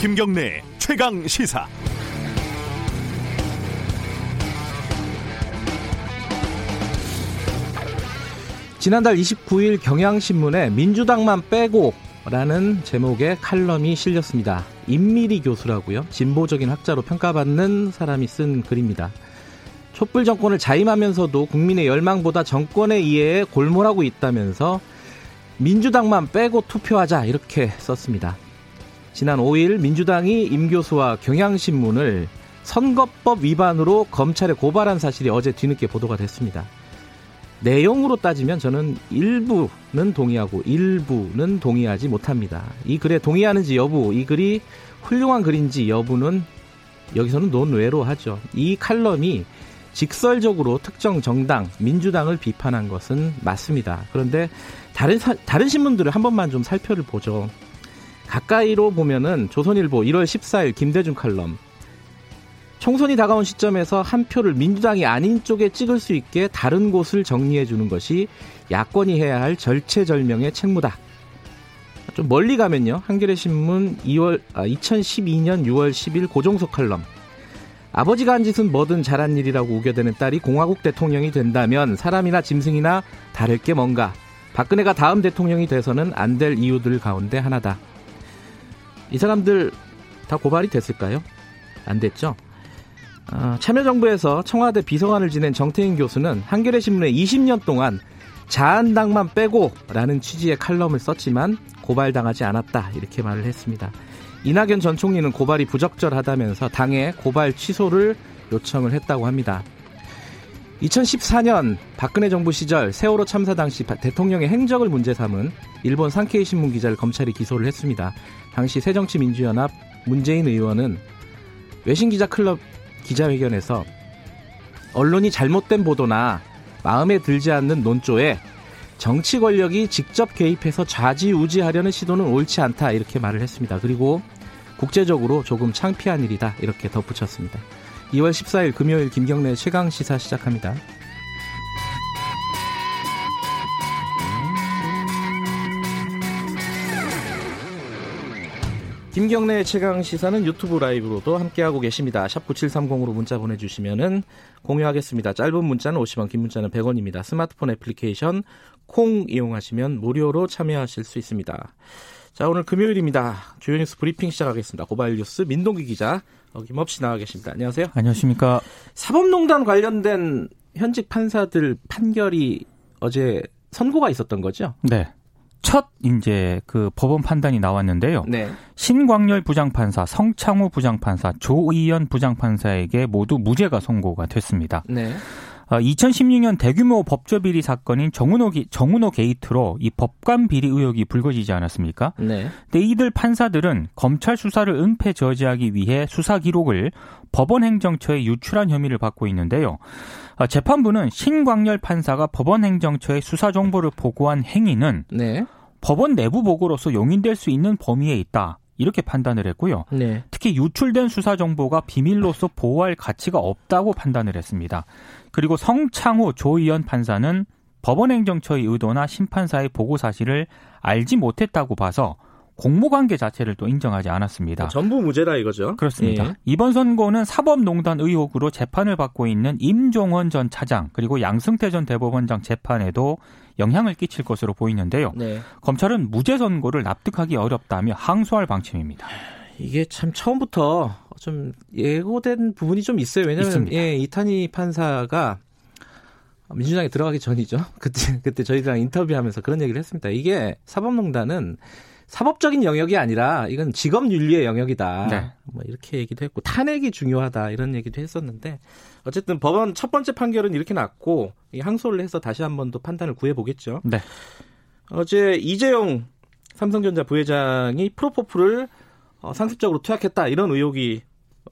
김경래 최강 시사. 지난달 29일 경향신문에 민주당만 빼고 라는 제목의 칼럼이 실렸습니다. 임미리 교수라고요. 진보적인 학자로 평가받는 사람이 쓴 글입니다. 촛불 정권을 자임하면서도 국민의 열망보다 정권의 이해에 골몰하고 있다면서 민주당만 빼고 투표하자 이렇게 썼습니다. 지난 5일 민주당이 임 교수와 경향신문을 선거법 위반으로 검찰에 고발한 사실이 어제 뒤늦게 보도가 됐습니다. 내용으로 따지면 저는 일부는 동의하고 일부는 동의하지 못합니다. 이 글에 동의하는지 여부, 이 글이 훌륭한 글인지 여부는 여기서는 논외로 하죠. 이 칼럼이 직설적으로 특정 정당, 민주당을 비판한 것은 맞습니다. 그런데 다른, 사, 다른 신문들을 한 번만 좀 살펴를 보죠. 가까이로 보면은 조선일보 1월 14일 김대중 칼럼, 총선이 다가온 시점에서 한 표를 민주당이 아닌 쪽에 찍을 수 있게 다른 곳을 정리해 주는 것이 야권이 해야 할 절체절명의 책무다. 좀 멀리 가면요. 한겨레 신문 2월 아, 2012년 6월 10일 고종석 칼럼. 아버지가 한 짓은 뭐든 잘한 일이라고 우겨대는 딸이 공화국 대통령이 된다면 사람이나 짐승이나 다를 게 뭔가. 박근혜가 다음 대통령이 돼서는 안 될 이유들 가운데 하나다. 이 사람들 다 고발이 됐을까요? 안 됐죠? 어, 참여정부에서 청와대 비서관을 지낸 정태인 교수는 한겨레 신문에 20년 동안 자한당만 빼고라는 취지의 칼럼을 썼지만 고발당하지 않았다 이렇게 말을 했습니다. 이낙연 전 총리는 고발이 부적절하다면서 당에 고발 취소를 요청을 했다고 합니다. 2014년 박근혜 정부 시절 세월호 참사 당시 대통령의 행적을 문제 삼은 일본 산케이 신문 기자를 검찰이 기소를 했습니다. 당시 새정치민주연합 문재인 의원은 외신 기자 클럽 기자회견에서 언론이 잘못된 보도나 마음에 들지 않는 논조에 정치 권력이 직접 개입해서 좌지우지하려는 시도는 옳지 않다 이렇게 말을 했습니다. 그리고 국제적으로 조금 창피한 일이다 이렇게 덧붙였습니다. 2월 14일 금요일 김경래 최강 시사 시작합니다. 김경래 최강 시사는 유튜브 라이브로도 함께하고 계십니다. 샵 9730으로 문자 보내주시면 공유하겠습니다. 짧은 문자는 50원, 긴 문자는 100원입니다. 스마트폰 애플리케이션 콩 이용하시면 무료로 참여하실 수 있습니다. 자, 오늘 금요일입니다. 주요 뉴스 브리핑 시작하겠습니다. 고발 뉴스 민동기 기자 어김없이 나와 계십니다. 안녕하세요. 안녕하십니까. 사법농단 관련된 현직 판사들 판결이 어제 선고가 있었던 거죠? 네. 첫 이제 그 법원 판단이 나왔는데요. 네. 신광열 부장판사, 성창호 부장판사, 조의연 부장판사에게 모두 무죄가 선고가 됐습니다. 네. 2016년 아, 대규모 법조 비리 사건인 정운호, 정운호 게이트로 이 법관 비리 의혹이 불거지지 않았습니까? 네. 근데 이들 판사들은 검찰 수사를 은폐 저지하기 위해 수사 기록을 법원 행정처에 유출한 혐의를 받고 있는데요. 아, 재판부는 신광열 판사가 법원 행정처에 수사 정보를 보고한 행위는 네. 법원 내부 보고로서 용인될 수 있는 범위에 있다. 이렇게 판단을 했고요. 네. 특히 유출된 수사 정보가 비밀로서 보호할 가치가 없다고 판단을 했습니다. 그리고 성창호 조의연 판사는 법원 행정처의 의도나 심판사의 보고 사실을 알지 못했다고 봐서 공모 관계 자체를 또 인정하지 않았습니다. 전부 무죄다 이거죠? 그렇습니다. 예. 이번 선고는 사법농단 의혹으로 재판을 받고 있는 임종원 전 차장 그리고 양승태 전 대법원장 재판에도 영향을 끼칠 것으로 보이는데요. 네. 검찰은 무죄 선고를 납득하기 어렵다며 항소할 방침입니다. 이게 참 처음부터 좀 예고된 부분이 좀 있어요. 왜냐하면 예, 이탄희 판사가 민주당에 들어가기 전이죠. 그때 그때 저희랑 인터뷰하면서 그런 얘기를 했습니다. 이게 사법농단은 사법적인 영역이 아니라 이건 직업 윤리의 영역이다. 네. 뭐 이렇게 얘기도 했고 탄핵이 중요하다 이런 얘기도 했었는데 어쨌든 법원 첫 번째 판결은 이렇게 났고 항소를 해서 다시 한 번 더 판단을 구해 보겠죠. 네. 어제 이재용 삼성전자 부회장이 프로포프를 어, 상습적으로 투약했다 이런 의혹이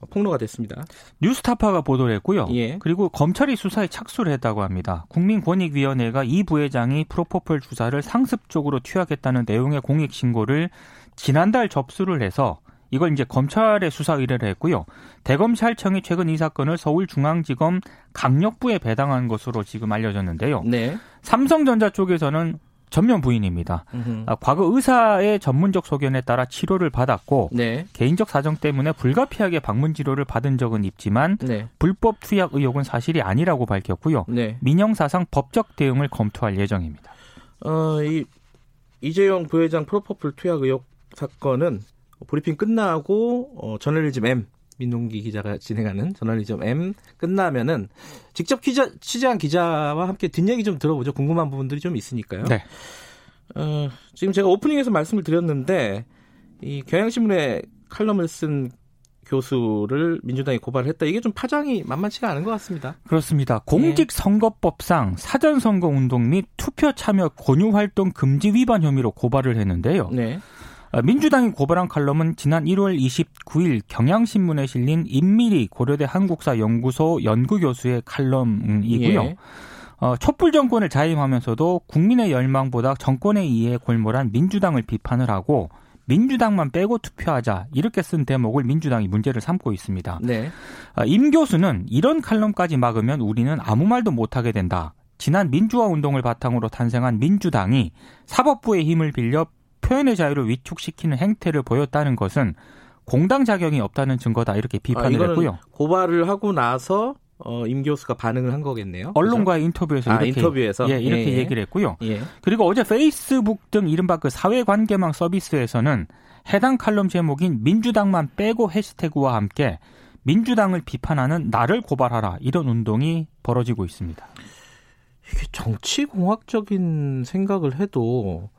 폭로가 됐습니다. 뉴스타파가 보도를 했고요. 예. 그리고 검찰이 수사에 착수를 했다고 합니다. 국민권익위원회가 이 부회장이 프로포폴 주사를 상습 적으로 투약했다는 내용의 공익 신고를 지난달 접수를 해서 이걸 이제 검찰에 수사 의뢰를 했고요. 대검찰청이 최근 이 사건을 서울중앙지검 강력부에 배당한 것으로 지금 알려졌는데요. 네. 삼성전자 쪽에서는 전면 부인입니다. 아, 과거 의사의 전문적 소견에 따라 치료를 받았고 네. 개인적 사정 때문에 불가피하게 방문 치료를 받은 적은 있지만 네. 불법 투약 의혹은 사실이 아니라고 밝혔고요. 네. 민영사상 법적 대응을 검토할 예정입니다. 어, 이 이재용 부회장 프로포폴 투약 의혹 사건은 브리핑 끝나고 어, 저널리즘 M 민동기 기자가 진행하는 저널리즘 M 끝나면은 직접 기자, 취재한 기자와 함께 뒷얘기 좀 들어보죠. 궁금한 부분들이 좀 있으니까요. 네. 어, 지금 제가 오프닝에서 말씀을 드렸는데 이 경향신문에 칼럼을 쓴 교수를 민주당이 고발했다. 이게 좀 파장이 만만치가 않은 것 같습니다. 그렇습니다. 공직선거법상 사전선거 운동 및 투표 참여 권유 활동 금지 위반 혐의로 고발을 했는데요. 네. 아, 민주당이 고발한 칼럼은 지난 1월 29일 경향신문에 실린 임미리 고려대 한국사연구소 연구교수의 칼럼이고요. 예. 어, 촛불 정권을 자임하면서도 국민의 열망보다 정권의 이해에 골몰한 민주당을 비판을 하고 민주당만 빼고 투표하자 이렇게 쓴 대목을 민주당이 문제를 삼고 있습니다. 네. 아, 임 교수는 이런 칼럼까지 막으면 우리는 아무 말도 못하게 된다. 지난 민주화 운동을 바탕으로 탄생한 민주당이 사법부의 힘을 빌려 표현의 자유를 위축시키는 행태를 보였다는 것은 공당 자격이 없다는 증거다 이렇게 비판을 아, 했고요. 고발을 하고 나서 어, 임 교수가 반응을 한 거겠네요. 언론과의 그렇죠? 인터뷰에서 아, 이렇게 인터뷰에서 예, 이렇게 예, 얘기를 했고요. 예. 그리고 어제 페이스북 등 이른바 그 사회관계망 서비스에서는 해당 칼럼 제목인 민주당만 빼고 해시태그와 함께 민주당을 비판하는 나를 고발하라 이런 운동이 벌어지고 있습니다. 이게 정치공학적인 생각을 해도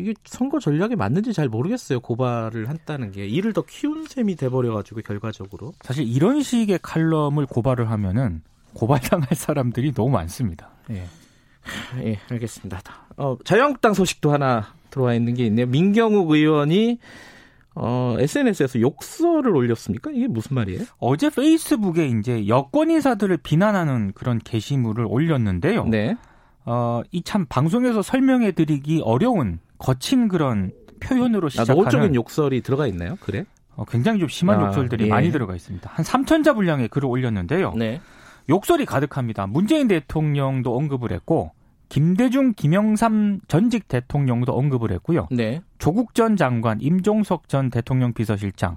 이게 선거 전략이 맞는지 잘 모르겠어요. 고발을 한다는 게 일을 더 키운 셈이 돼버려가지고 결과적으로 사실 이런 식의 칼럼을 고발을 하면은 고발당할 사람들이 너무 많습니다. 예, 예 알겠습니다. 어, 자유한국당 소식도 하나 들어와 있는 게 있네요. 민경욱 의원이 어, SNS에서 욕설을 올렸습니까? 이게 무슨 말이에요? 어제 페이스북에 이제 여권 인사들을 비난하는 그런 게시물을 올렸는데요. 네. 어, 이 참 방송에서 설명해 드리기 어려운 거친 그런 표현으로 아, 시작하는 노골적인 욕설이 들어가 있나요? 그래? 어, 굉장히 좀 심한 아, 욕설들이 예. 많이 들어가 있습니다. 한 3천자 분량의 글을 올렸는데요. 네. 욕설이 가득합니다. 문재인 대통령도 언급을 했고 김대중, 김영삼 전직 대통령도 언급을 했고요. 네. 조국 전 장관, 임종석 전 대통령 비서실장,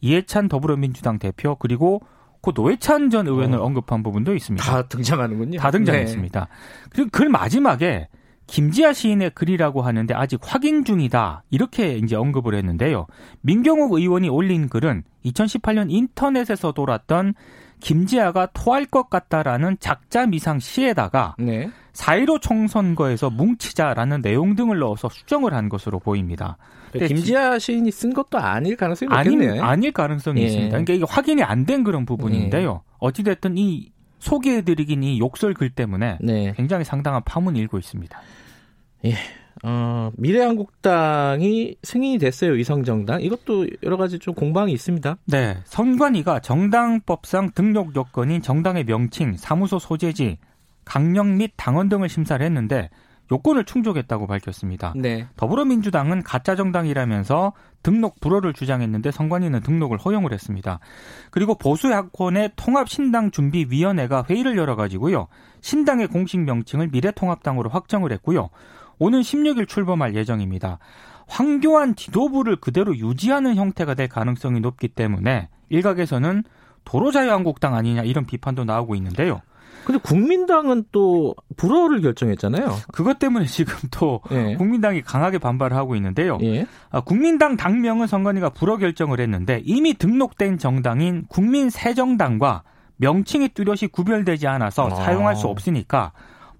이해찬 더불어민주당 대표 그리고 고 노회찬 전 의원을 어. 언급한 부분도 있습니다. 다 등장하는군요. 다 등장했습니다. 네. 그리고 글 마지막에 김지아 시인의 글이라고 하는데 아직 확인 중이다. 이렇게 이제 언급을 했는데요. 민경욱 의원이 올린 글은 2018년 인터넷에서 돌았던 김지아가 토할 것 같다라는 작자 미상 시에다가 네. 4.15 총선거에서 뭉치자라는 내용 등을 넣어서 수정을 한 것으로 보입니다. 김지아 시인이 쓴 것도 아닐 가능성이. 아닐, 아닐 가능성이 예. 있습니다. 그러니까 이게 확인이 안 된 그런 부분인데요. 예. 어찌됐든 이 소개해드리긴 이 욕설 글 때문에 네. 굉장히 상당한 파문이 일고 있습니다. 예. 어, 미래한국당이 승인이 됐어요, 위성정당. 이것도 여러 가지 좀 공방이 있습니다. 네. 선관위가 정당법상 등록 요건인 정당의 명칭, 사무소 소재지, 강령 및 당원 등을 심사를 했는데 요건을 충족했다고 밝혔습니다. 네. 더불어민주당은 가짜 정당이라면서 등록 불허를 주장했는데 선관위는 등록을 허용을 했습니다. 그리고 보수 야권의 통합신당준비위원회가 회의를 열어가지고요. 신당의 공식 명칭을 미래통합당으로 확정을 했고요. 오는 16일 출범할 예정입니다. 황교안 지도부를 그대로 유지하는 형태가 될 가능성이 높기 때문에 일각에서는 도로자유한국당 아니냐 이런 비판도 나오고 있는데요. 근데 국민당은 또 불허를 결정했잖아요. 그것 때문에 지금 또 예. 국민당이 강하게 반발을 하고 있는데요. 예. 아, 국민당 당명은 선관위가 불허 결정을 했는데 이미 등록된 정당인 국민새정당과 명칭이 뚜렷이 구별되지 않아서 아. 사용할 수 없으니까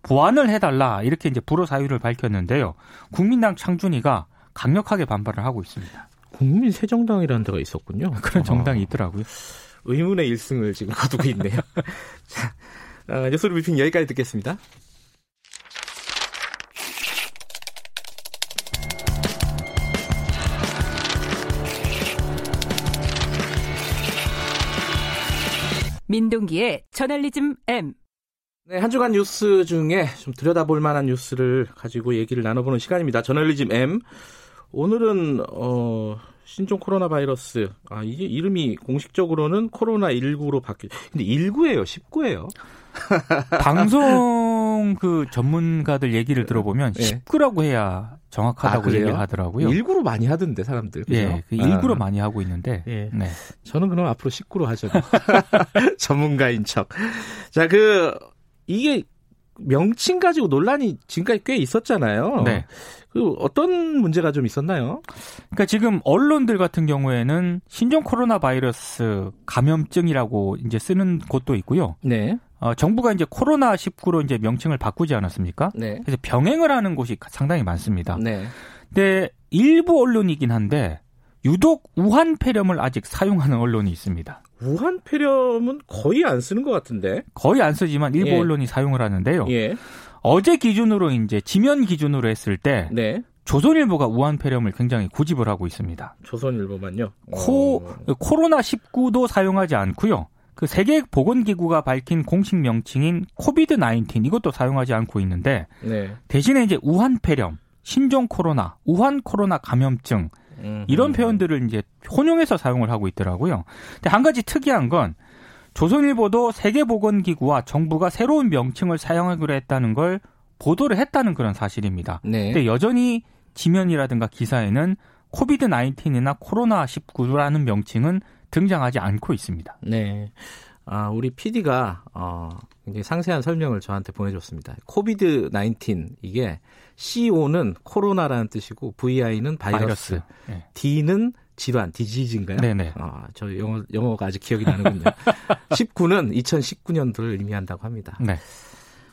보완을 해달라 이렇게 이제 불허 사유를 밝혔는데요. 국민당 창준이가 강력하게 반발을 하고 있습니다. 국민 새정당이라는 데가 있었군요. 그런 정당이 있더라고요. 의문의 1승을 지금 거두고 있네요. 자, 어, 뉴스 브리핑 여기까지 듣겠습니다. 민동기의 저널리즘 M. 네, 한 주간 뉴스 중에 좀 들여다볼 만한 뉴스를 가지고 얘기를 나눠보는 시간입니다. 저널리즘 M. 오늘은 어, 신종 코로나 바이러스. 아, 이게 이름이 공식적으로는 코로나 19로 바뀌. 근데 19예요, 19예요. 방송 방송 그 전문가들 얘기를 들어보면 네. 19라고 해야 정확하다고 아, 얘기를 하더라고요. 일부러 많이 하던데 사람들. 그죠? 예, 그 일부러 아. 많이 하고 있는데. 예. 네. 저는 그럼 앞으로 19로 하죠. 전문가인 척. 자, 그 이게 명칭 가지고 논란이 지금까지 꽤 있었잖아요. 네. 그 어떤 문제가 좀 있었나요? 그러니까 지금 언론들 같은 경우에는 신종 코로나 바이러스 감염증이라고 이제 쓰는 곳도 있고요. 네. 어, 정부가 이제 코로나 19로 이제 명칭을 바꾸지 않았습니까? 네. 그래서 병행을 하는 곳이 상당히 많습니다. 네. 근데 일부 언론이긴 한데 유독 우한 폐렴을 아직 사용하는 언론이 있습니다. 우한 폐렴은 거의 안 쓰는 것 같은데. 거의 안 쓰지만 일부 예. 언론이 사용을 하는데요. 예. 어제 기준으로 이제 지면 기준으로 했을 때 네. 조선일보가 우한 폐렴을 굉장히 고집을 하고 있습니다. 조선일보만요? 코 어. 코로나 19도 사용하지 않고요. 그 세계 보건기구가 밝힌 공식 명칭인 코비드 19 이것도 사용하지 않고 있는데 네. 대신에 이제 우한 폐렴, 신종 코로나, 우한 코로나 감염증 이런 표현들을 이제 혼용해서 사용을 하고 있더라고요. 근데 한 가지 특이한 건 조선일보도 세계보건기구와 정부가 새로운 명칭을 사용하기로 했다는 걸 보도를 했다는 그런 사실입니다. 네. 근데 여전히 지면이라든가 기사에는 COVID 19이나 코로나 19라는 명칭은 등장하지 않고 있습니다. 네. 아, 우리 PD가 어, 상세한 설명을 저한테 보내줬습니다. COVID 19 이게 CO는 코로나라는 뜻이고 VI는 바이러스, 바이러스. 네. D는 질환, 디지즈인가요? 네네. 아, 저 영어, 영어가 아직 기억이 나는군요. 19는 2019년도를 의미한다고 합니다. 네.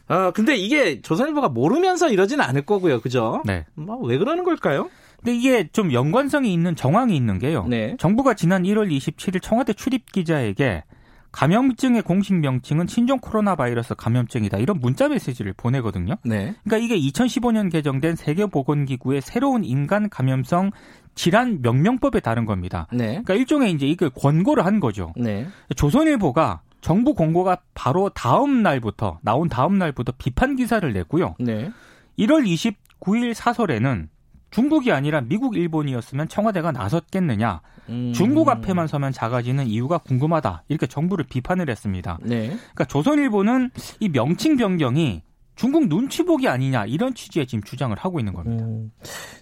아, 근데 이게 조선일보가 모르면서 이러지는 않을 거고요. 그죠? 네. 뭐, 왜 그러는 걸까요? 근데 이게 좀 연관성이 있는 정황이 있는 게요. 네. 정부가 지난 1월 27일 청와대 출입 기자에게 감염증의 공식 명칭은 신종 코로나 바이러스 감염증이다. 이런 문자 메시지를 보내거든요. 네. 그러니까 이게 2015년 개정된 세계보건기구의 새로운 인간 감염성 질환 명명법에 따른 겁니다. 네. 그러니까 일종의 이제 이걸 권고를 한 거죠. 네. 조선일보가 정부 공고가 바로 다음 날부터 나온 다음 날부터 비판 기사를 냈고요. 네. 1월 29일 사설에는 중국이 아니라 미국, 일본이었으면 청와대가 나섰겠느냐. 음. 중국 앞에만 서면 작아지는 이유가 궁금하다. 이렇게 정부를 비판을 했습니다. 네. 그러니까 조선일보는 이 명칭 변경이 중국 눈치 보기 아니냐 이런 취지의 지금 주장을 하고 있는 겁니다. 음.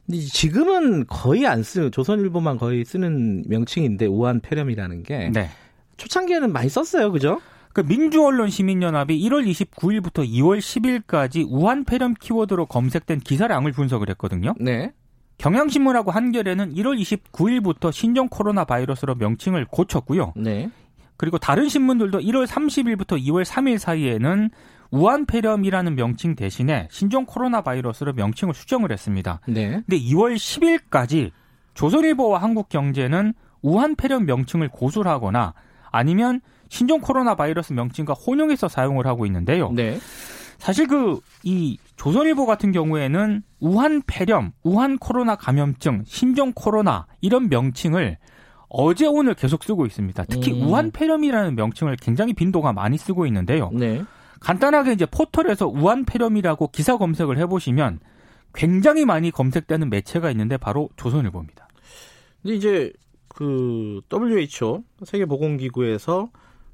근데 지금은 거의 안 쓰, 조선일보만 거의 쓰는 명칭인데 우한 폐렴이라는 게 네. 초창기에는 많이 썼어요, 그죠? 그 민주언론 시민연합이 1월 29일부터 2월 10일까지 우한 폐렴 키워드로 검색된 기사량을 분석을 했거든요. 네. 경향신문하고 한겨레는 1월 29일부터 신종 코로나 바이러스로 명칭을 고쳤고요. 네. 그리고 다른 신문들도 1월 30일부터 2월 3일 사이에는 우한 폐렴이라는 명칭 대신에 신종 코로나 바이러스로 명칭을 수정을 했습니다. 네. 근데 2월 10일까지 조선일보와 한국경제는 우한 폐렴 명칭을 고수를 하거나 아니면 신종 코로나 바이러스 명칭과 혼용해서 사용을 하고 있는데요. 네. 사실 그 이 조선일보 같은 경우에는 우한 폐렴, 우한 코로나 감염증, 신종 코로나 이런 명칭을 어제 오늘 계속 쓰고 있습니다. 특히 음. 우한 폐렴이라는 명칭을 굉장히 빈도가 많이 쓰고 있는데요. 네. 간단하게 이제 포털에서 우한 폐렴이라고 기사 검색을 해보시면 굉장히 많이 검색되는 매체가 있는데 바로 조선일보입니다. 근데 이제 그 WHO 세계보건기구에서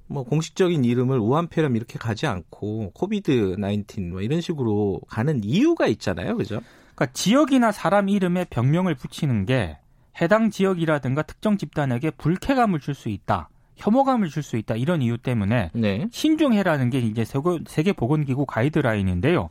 뭐 공식적인 이름을 우한폐렴 이렇게 가지 않고 코비드 19뭐 이런 식으로 가는 이유가 있잖아요, 그죠? 그러니까 지역이나 사람 이름에 병명을 붙이는 게 해당 지역이라든가 특정 집단에게 불쾌감을 줄 수 있다. 혐오감을 줄 수 있다 이런 이유 때문에 네. 신중해라는 게 이제 세계 보건기구 가이드라인인데요.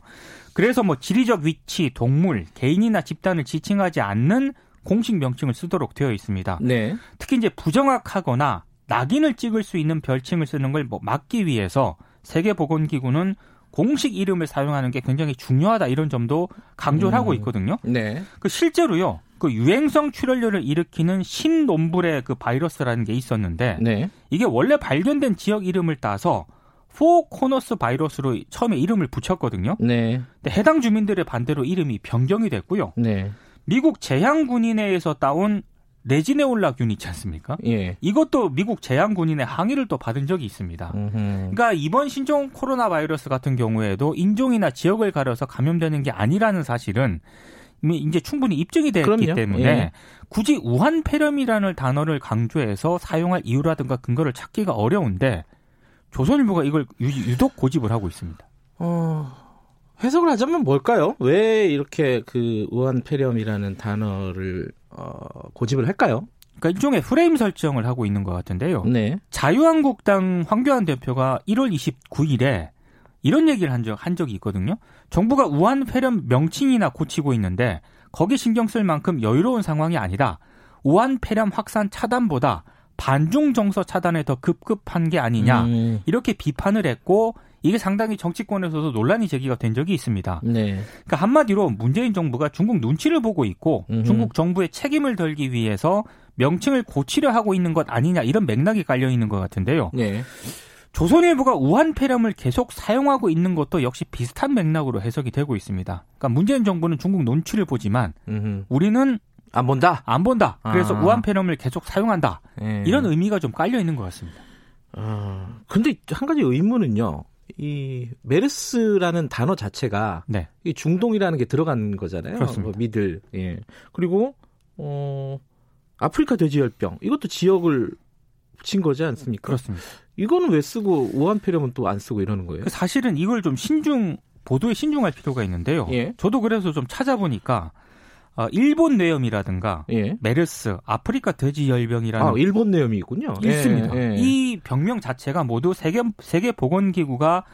그래서 뭐 지리적 위치, 동물, 개인이나 집단을 지칭하지 않는 공식 명칭을 쓰도록 되어 있습니다. 네. 특히 이제 부정확하거나 낙인을 찍을 수 있는 별칭을 쓰는 걸뭐 막기 위해서 세계 보건기구는 공식 이름을 사용하는 게 굉장히 중요하다 이런 점도 강조를 음. 하고 있거든요. 네. 그 실제로요. 그 유행성 출혈열을 일으키는 신논불의 그 바이러스라는 게 있었는데 네. 이게 원래 발견된 지역 이름을 따서 포코너스 바이러스로 처음에 이름을 붙였거든요. 네. 근데 해당 주민들의 반대로 이름이 변경이 됐고요. 네. 미국 제향군인회에서 따온 레지네올라균 있지 않습니까? 예. 이것도 미국 제향군인의 항의를 또 받은 적이 있습니다. 음흠. 그러니까 이번 신종 코로나 바이러스 같은 경우에도 인종이나 지역을 가려서 감염되는 게 아니라는 사실은 이제 충분히 입증이 됐기 그럼요. 때문에 예. 굳이 우한 폐렴이라는 단어를 강조해서 사용할 이유라든가 근거를 찾기가 어려운데 조선일보가 이걸 유독 고집을 하고 있습니다. 어, 해석을 하자면 뭘까요? 왜 이렇게 그 우한 폐렴이라는 단어를 어, 고집을 할까요? 그러니까 일종의 프레임 설정을 하고 있는 것 같은데요. 네. 자유한국당 황교안 대표가 1월 29일에 이런 얘기를 한, 적, 한 적이 있거든요. 정부가 우한 폐렴 명칭이나 고치고 있는데 거기 신경 쓸 만큼 여유로운 상황이 아니다. 우한 폐렴 확산 차단보다 반중 정서 차단에 더 급급한 게 아니냐 음. 이렇게 비판을 했고 이게 상당히 정치권에서도 논란이 제기가 된 적이 있습니다. 네. 그러니까 한마디로 문재인 정부가 중국 눈치를 보고 있고 음흠. 중국 정부의 책임을 덜기 위해서 명칭을 고치려 하고 있는 것 아니냐 이런 맥락이 깔려 있는 것 같은데요. 네. 조선일보가 우한 폐렴을 계속 사용하고 있는 것도 역시 비슷한 맥락으로 해석이 되고 있습니다. 그러니까 문재인 정부는 중국 눈치를 보지만 음흠. 우리는 안 본다. 안 본다. 그래서 아. 우한 폐렴을 계속 사용한다. 예. 이런 의미가 좀 깔려 있는 것 같습니다. 아, 근데 한 가지 의문은요. 이 메르스라는 단어 자체가 네. 이 중동이라는 게 들어간 거잖아요. 그렇습니다. 뭐 미들. 예. 그리고 어 아프리카 돼지열병 이것도 지역을 붙인 거지 않습니까? 그렇습니다. 이거는 왜 쓰고 우한폐렴은 또 안 쓰고 이러는 거예요? 사실은 이걸 좀 신중 보도에 신중할 필요가 있는데요. 예. 저도 그래서 좀 찾아보니까 어, 일본 뇌염이라든가 예. 메르스, 아프리카 돼지 열병이라는 아, 일본 뇌염이 있군요. 있습니다. 예, 예. 이 병명 자체가 모두 세계 세계 보건기구가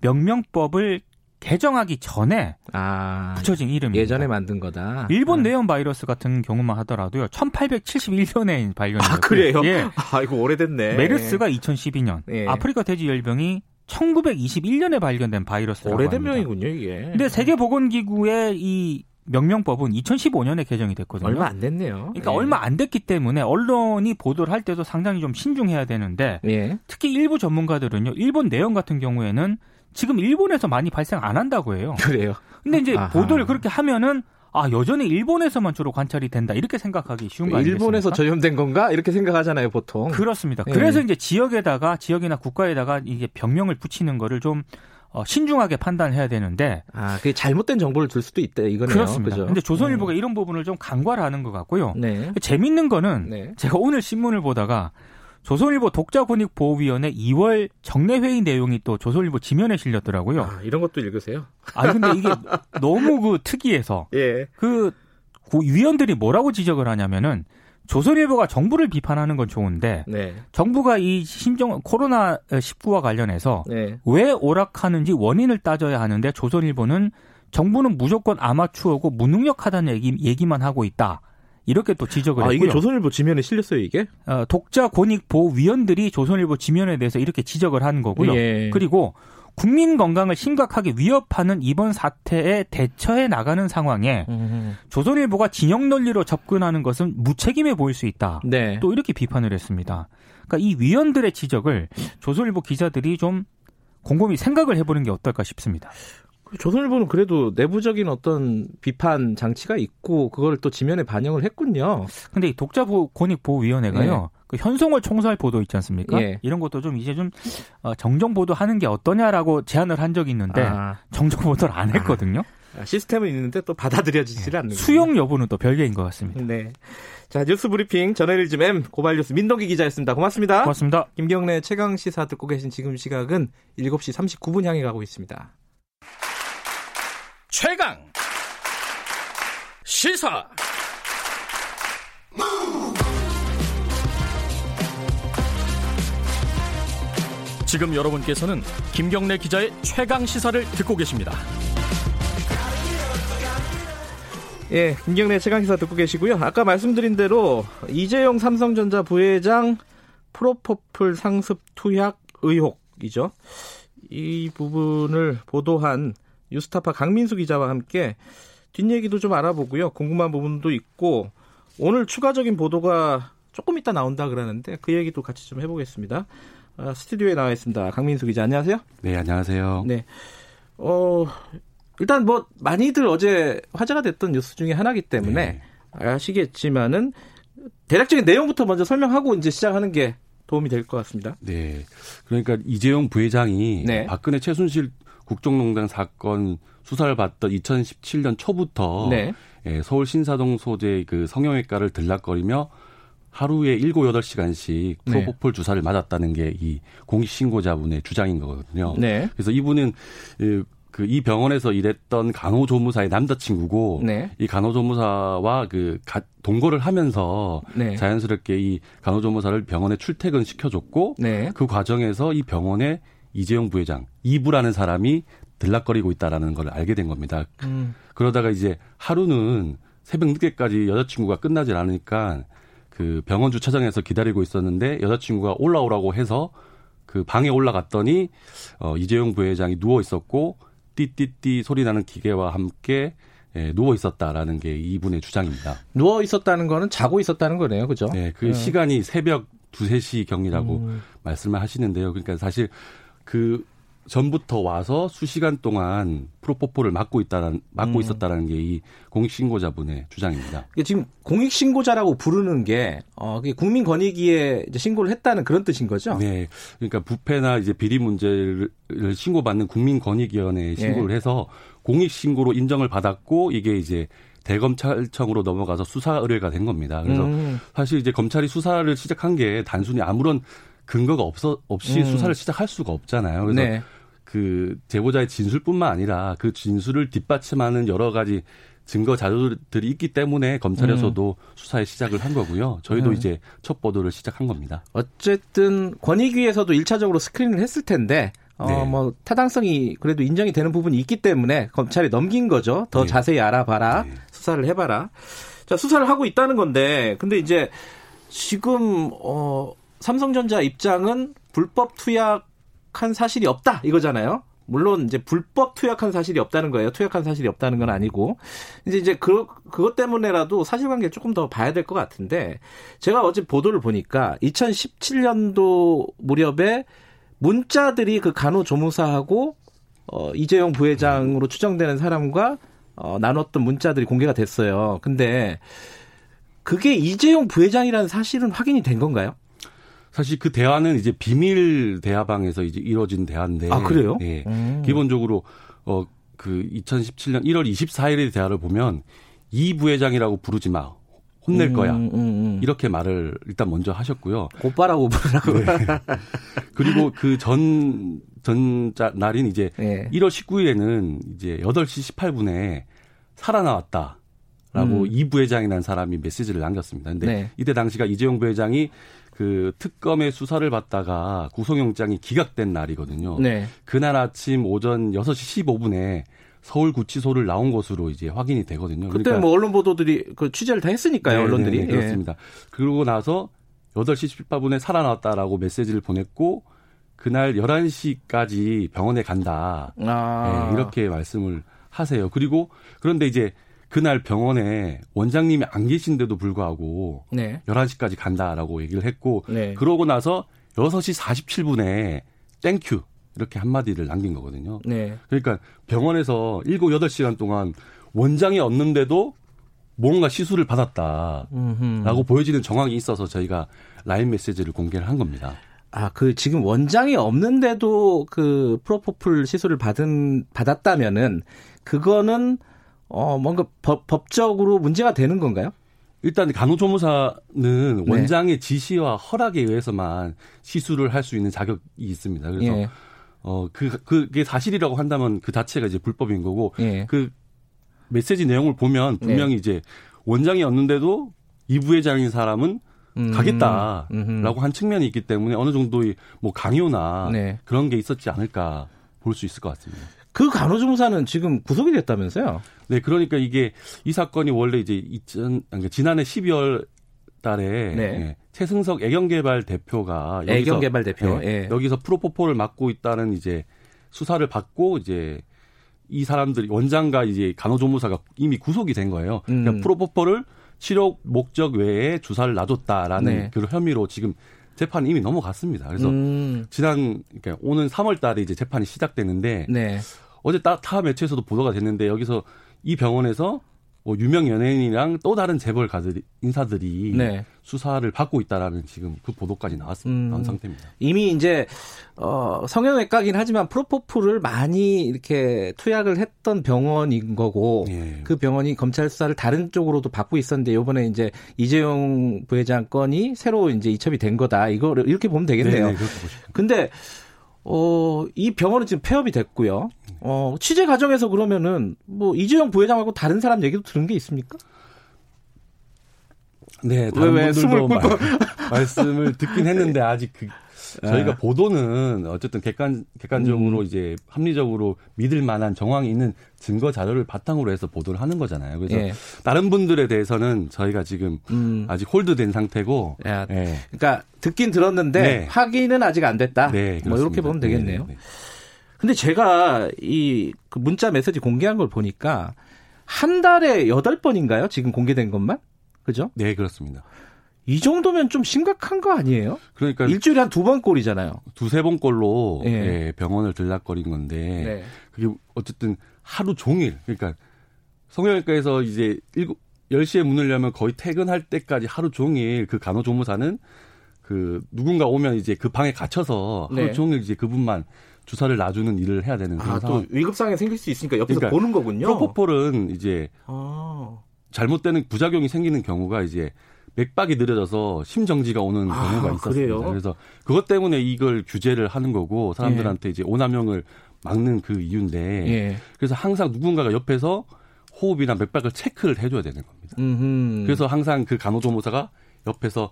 명명법을 개정하기 전에 아, 붙여진 이름입니다. 예전에 만든 거다. 일본 네. 뇌염 바이러스 같은 경우만 하더라도요. 1871년에 발견됐고 아, 그래요? 예. 아, 이거 오래됐네. 메르스가 2012년, 예. 아프리카 돼지 열병이 1921년에 발견된 바이러스라고 오래된 합니다. 명이군요, 이게. 근데 세계보건기구의 이 명명법은 2015년에 개정이 됐거든요. 얼마 안 됐네요. 그러니까 예. 얼마 안 됐기 때문에 언론이 보도를 할 때도 상당히 좀 신중해야 되는데 예. 특히 일부 전문가들은요. 일본 내용 같은 경우에는 지금 일본에서 많이 발생 안 한다고 해요. 그래요. 근데 이제 아하. 보도를 그렇게 하면은 아 여전히 일본에서만 주로 관찰이 된다 이렇게 생각하기 쉬운 거 아니겠습니까? 일본에서 전염된 건가 이렇게 생각하잖아요 보통. 그렇습니다. 예. 그래서 이제 지역에다가 지역이나 국가에다가 이게 병명을 붙이는 거를 좀 어, 신중하게 판단해야 되는데 아 그게 잘못된 정보를 줄 수도 있다 이거네요. 그렇습니다. 그죠? 근데 조선일보가 음. 이런 부분을 좀 간과를 하는 것 같고요. 네. 재밌는 거는 네. 제가 오늘 신문을 보다가 조선일보 독자권익보호위원회 2월 정례회의 내용이 또 조선일보 지면에 실렸더라고요. 아, 이런 것도 읽으세요? 아 근데 이게 너무 그 특이해서 예. 그 위원들이 뭐라고 지적을 하냐면은 조선일보가 정부를 비판하는 건 좋은데 네. 정부가 이 신종 코로나 19와 관련해서 네. 왜 오락하는지 원인을 따져야 하는데 조선일보는 정부는 무조건 아마추어고 무능력하다는 얘기, 얘기만 하고 있다. 이렇게 또 지적을 아, 했고요. 이게 조선일보 지면에 실렸어요, 이게? 어, 독자 권익 보호 위원들이 조선일보 지면에 대해서 이렇게 지적을 한 거고요. 예. 그리고 국민 건강을 심각하게 위협하는 이번 사태에 대처해 나가는 상황에 음. 조선일보가 진영 논리로 접근하는 것은 무책임해 보일 수 있다. 네. 또 이렇게 비판을 했습니다. 그러니까 이 위원들의 지적을 조선일보 기자들이 좀 곰곰이 생각을 해보는 게 어떨까 싶습니다. 조선일보는 그래도 내부적인 어떤 비판 장치가 있고 그걸 또 지면에 반영을 했군요. 근데 이 독자 권익 보호위원회가요. 네. 그 현송월 총살 보도 있지 않습니까? 예. 이런 것도 좀 이제 좀 어, 정정 보도하는 게 어떠냐라고 제안을 한 적이 있는데 아. 정정 보도를 안 했거든요. 아. 시스템은 있는데 또 받아들여지질 네. 않는 수용 여부는 또 별개인 것 같습니다. 네. 자 뉴스 브리핑 전해일즘 M 고발 뉴스 민동기 기자였습니다. 고맙습니다. 고맙습니다. 김경래 최강 시사 듣고 계신 지금 시각은 7시 39분 향해 가고 있습니다. 최강 시사 지금 여러분께서는 김경래 기자의 최강 시사를 듣고 계십니다. 예, 김경래 최강 시사 듣고 계시고요. 아까 말씀드린 대로 이재용 삼성전자 부회장 프로포플 상습 투약 의혹이죠. 이 부분을 보도한 뉴스타파 강민수 기자와 함께 뒷얘기도 좀 알아보고요. 궁금한 부분도 있고 오늘 추가적인 보도가 조금 이따 나온다 그러는데 그 얘기도 같이 좀 해보겠습니다. 아, 스튜디오에 나와 있습니다. 강민수 기자, 안녕하세요. 네, 안녕하세요. 네. 어, 일단 뭐, 많이들 어제 화제가 됐던 뉴스 중에 하나이기 때문에 네. 아시겠지만은, 대략적인 내용부터 먼저 설명하고 이제 시작하는 게 도움이 될 것 같습니다. 네. 그러니까 이재용 부회장이 네. 박근혜 최순실 국정농단 사건 수사를 받던 2017년 초부터 네. 예, 서울 신사동 소재 그 성형외과를 들락거리며 하루에 7, 8시간씩 프로포폴 네. 주사를 맞았다는 게 이 공익신고자분의 주장인 거거든요. 네. 그래서 이분은 그그이 병원에서 일했던 간호조무사의 남자친구고 네. 이 간호조무사와 그 가, 동거를 하면서 네. 자연스럽게 이 간호조무사를 병원에 출퇴근 시켜줬고 네. 그 과정에서 이 병원에 이재용 부회장 이부라는 사람이 들락거리고 있다라는 걸 알게 된 겁니다. 음. 그러다가 이제 하루는 새벽 늦게까지 여자친구가 끝나질 않으니까 그 병원 주차장에서 기다리고 있었는데 여자친구가 올라오라고 해서 그 방에 올라갔더니 어 이재용 부회장이 누워 있었고 띠띠띠 소리 나는 기계와 함께 예, 누워 있었다라는 게 이분의 주장입니다. 누워 있었다는 거는 자고 있었다는 거네요. 그죠? 네, 그 음. 시간이 새벽 두세 시 경이라고 음. 말씀을 하시는데요. 그러니까 사실 그 전부터 와서 수시간 동안 프로포폴을 맡고 있다는 맡고 음. 있었다라는 게 이 공익 신고자분의 주장입니다. 지금 공익 신고자라고 부르는 게 어, 국민 권익위에 이제 신고를 했다는 그런 뜻인 거죠? 네. 그러니까 부패나 이제 비리 문제를 신고받는 국민 권익위원회에 예. 신고를 예. 해서 공익 신고로 인정을 받았고 이게 이제 대검찰청으로 넘어가서 수사 의뢰가 된 겁니다. 그래서 음. 사실 이제 검찰이 수사를 시작한 게 단순히 아무런 근거가 없어 없이 음. 수사를 시작할 수가 없잖아요. 그래서 네. 그 제보자의 진술뿐만 아니라 그 진술을 뒷받침하는 여러 가지 증거 자료들이 있기 때문에 검찰에서도 음. 수사에 시작을 한 거고요. 저희도 음. 이제 첫 보도를 시작한 겁니다. 어쨌든 권익위에서도 1차적으로 스크린을 했을 텐데 어, 네. 뭐 타당성이 그래도 인정이 되는 부분이 있기 때문에 검찰이 넘긴 거죠. 더 네. 자세히 알아봐라. 네. 수사를 해봐라. 자, 수사를 하고 있다는 건데, 근데 이제 지금 어 삼성전자 입장은 불법 투약 투약한 사실이 없다 이거잖아요. 물론 이제 불법 투약한 사실이 없다는 거예요. 투약한 사실이 없다는 건 아니고 이제 이제 그 그것 때문에라도 사실관계 조금 더 봐야 될 것 같은데 제가 어제 보도를 보니까 2017년도 무렵에 문자들이 그 간호조무사하고 어 이재용 부회장으로 추정되는 사람과 어 나눴던 문자들이 공개가 됐어요. 근데 그게 이재용 부회장이라는 사실은 확인이 된 건가요? 사실 그 대화는 이제 비밀 대화방에서 이제 이루어진 대화인데. 아, 그래요? 예. 음. 기본적으로, 어, 그 2017년 1월 24일의 대화를 보면 이 부회장이라고 부르지 마. 혼낼 거야. 음, 음, 음. 이렇게 말을 일단 먼저 하셨고요. 오빠라고 부르라고. 네. 그리고 그 전, 전 날인 이제 네. 1월 19일에는 이제 8시 18분에 살아나왔다. 라고 음. 이 부회장이라는 사람이 메시지를 남겼습니다. 근데 네. 이때 당시가 이재용 부회장이 그 특검의 수사를 받다가 구속영장이 기각된 날이거든요. 네. 그날 아침 오전 6시 15분에 서울 구치소를 나온 것으로 이제 확인이 되거든요. 그때 그러니까 뭐 언론 보도들이 그 취재를 다 했으니까요, 네, 언론들이. 네, 네, 그렇습니다. 예. 그러고 나서 8시 18분에 살아났다라고 메시지를 보냈고 그날 11시까지 병원에 간다. 아. 네, 이렇게 말씀을 하세요. 그리고 그런데 이제 그날 병원에 원장님이 안 계신데도 불구하고 네. 11시까지 간다라고 얘기를 했고 네. 그러고 나서 6시 47분에 thank you 이렇게 한마디를 남긴 거거든요. 네. 그러니까 병원에서 7, 8시간 동안 원장이 없는데도 뭔가 시술을 받았다라고 음흠. 보여지는 정황이 있어서 저희가 라인 메시지를 공개를 한 겁니다. 아, 그 지금 원장이 없는데도 그 프로포폴 시술을 받은 받았다면은 그거는 어, 뭔가 법, 법적으로 문제가 되는 건가요? 일단 간호조무사는 네. 원장의 지시와 허락에 의해서만 시술을 할 수 있는 자격이 있습니다. 그래서 예. 어, 그, 그게 사실이라고 한다면 그 자체가 이제 불법인 거고 예. 그 메시지 내용을 보면 분명히 예. 이제 원장이 없는데도 이 부회장인 사람은 음. 가겠다라고 음흠. 한 측면이 있기 때문에 어느 정도의 뭐 강요나 네. 그런 게 있었지 않을까 볼 수 있을 것 같습니다. 그 간호조무사는 지금 구속이 됐다면서요? 네, 그러니까 이게 이 사건이 원래 이제 2000, 그러니까 지난해 12월 달에 네. 예, 최승석 애경개발 대표가 여기서 애경개발 대표 예, 예. 여기서 프로포폴을 맡고 있다는 이제 수사를 받고 이제 이 사람들이 원장과 이제 간호조무사가 이미 구속이 된 거예요. 그러니까 음. 프로포폴을 치료 목적 외에 주사를 놔뒀다라는 네. 그 혐의로 지금 재판이 이미 넘어갔습니다. 그래서 음. 지난 그러니까 오는 3월 달에 이제 재판이 시작되는데 네. 어제 타, 타 매체에서도 보도가 됐는데 여기서 이 병원에서 뭐 유명 연예인이랑 또 다른 재벌 가들 인사들이 네. 수사를 받고 있다라는 지금 그 보도까지 나왔습니다. 음, 나온 상태입니다. 이미 이제 어 성형외과긴 하지만 프로포폴을 많이 이렇게 투약을 했던 병원인 거고 예. 그 병원이 검찰 수사를 다른 쪽으로도 받고 있었는데 요번에 이제 이재용 부회장 건이 새로 이제 이첩이 된 거다. 이거 이렇게 보면 되겠네요. 네네, 근데 어, 이 병원은 지금 폐업이 됐고요. 어, 취재 과정에서 그러면은 뭐 이재용 부회장하고 다른 사람 얘기도 들은 게 있습니까? 네, 다른 왜, 왜 분들도 말, 말씀을 듣긴 했는데 아직 그 저희가 네. 보도는 어쨌든 객관 객관적으로 음. 이제 합리적으로 믿을 만한 정황이 있는 증거 자료를 바탕으로 해서 보도를 하는 거잖아요. 그래서 예. 다른 분들에 대해서는 저희가 지금 음. 아직 홀드된 상태고. 야, 예. 그러니까 듣긴 들었는데 네. 확인은 아직 안 됐다. 네, 뭐 이렇게 보면 되겠네요. 네, 네, 네. 근데 제가 이그 문자 메시지 공개한 걸 보니까 한 달에 여덟 번인가요? 지금 공개된 것만? 그죠? 네, 그렇습니다. 이 정도면 좀 심각한 거 아니에요? 그러니까 일주일에 한 두 번 꼴이잖아요. 두세 번 꼴로 네. 예, 병원을 들락거린 건데 네. 그게 어쨌든 하루 종일 그러니까 성형외과에서 이제 7 10시에 문을 열면 거의 퇴근할 때까지 하루 종일 그 간호조무사는 그 누군가 오면 이제 그 방에 갇혀서 하루 네. 종일 이제 그분만 주사를 놔주는 일을 해야 되는 아, 또 위급상에 생길 수 있으니까 옆에서 그러니까 보는 거군요. 프로포폴은 이제 아. 잘못되는 부작용이 생기는 경우가 이제 맥박이 느려져서 심정지가 오는 아, 경우가 있었습니다. 그래요? 그래서 그것 때문에 이걸 규제를 하는 거고 사람들한테 예. 이제 오남용을 막는 그 이유인데 예. 그래서 항상 누군가가 옆에서 호흡이나 맥박을 체크를 해줘야 되는 겁니다. 음흠. 그래서 항상 그 간호조무사가 옆에서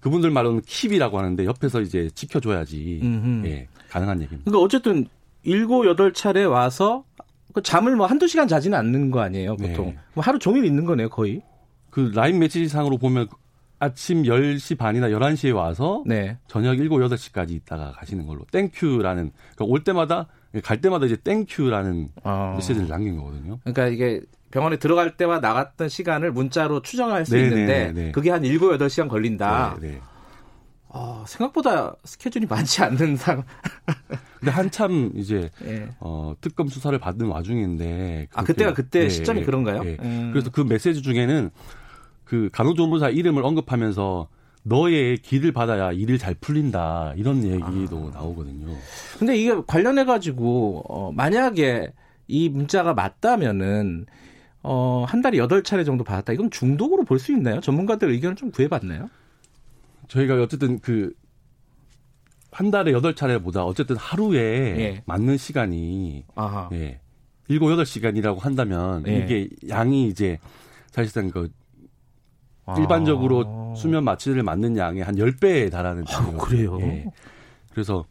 그분들 말로는 킵이라고 하는데 옆에서 이제 지켜줘야지 예, 가능한 얘기입니다. 그러니까 어쨌든 일곱 여덟 차례 와서 그 잠을 뭐 한두 시간 자지는 않는 거 아니에요, 보통. 네. 뭐 하루 종일 있는 거네요, 거의. 그 라인 메시지 상으로 보면 아침 10시 반이나 11시에 와서 네. 저녁 7, 8시까지 있다가 가시는 걸로 thank you라는 그러니까 올 때마다 갈 때마다 이제 thank you라는 어. 메시지를 남긴 거거든요. 그러니까 이게 병원에 들어갈 때와 나갔던 시간을 문자로 추정할 수 네네, 있는데 네네. 네. 그게 한 7, 8시간 걸린다. 네네. 어, 생각보다 스케줄이 많지 않는 상. 근데 한참 이제 네. 어, 특검 수사를 받는 와중인데 아 그때가 그때 네, 시점이 그런가요? 네. 음. 그래서 그 메시지 중에는 그 간호조무사 이름을 언급하면서 너의 길을 받아야 일을 잘 풀린다 이런 얘기도 아. 나오거든요. 근데 이게 관련해 가지고 어 만약에 이 문자가 맞다면은 어, 한 달에 여덟 차례 정도 받았다. 이건 중독으로 볼 수 있나요? 전문가들 의견을 좀 구해봤나요? 저희가 어쨌든 그, 한 달에 여덟 차례보다 어쨌든 하루에 예. 맞는 시간이, 아하. 예. 일곱, 여덟 시간이라고 한다면, 예. 이게 양이 이제 사실상 그 일반적으로 아. 수면 마취를 맞는 양의 한 10배에 달하는 아, 그래요. 예. 그래서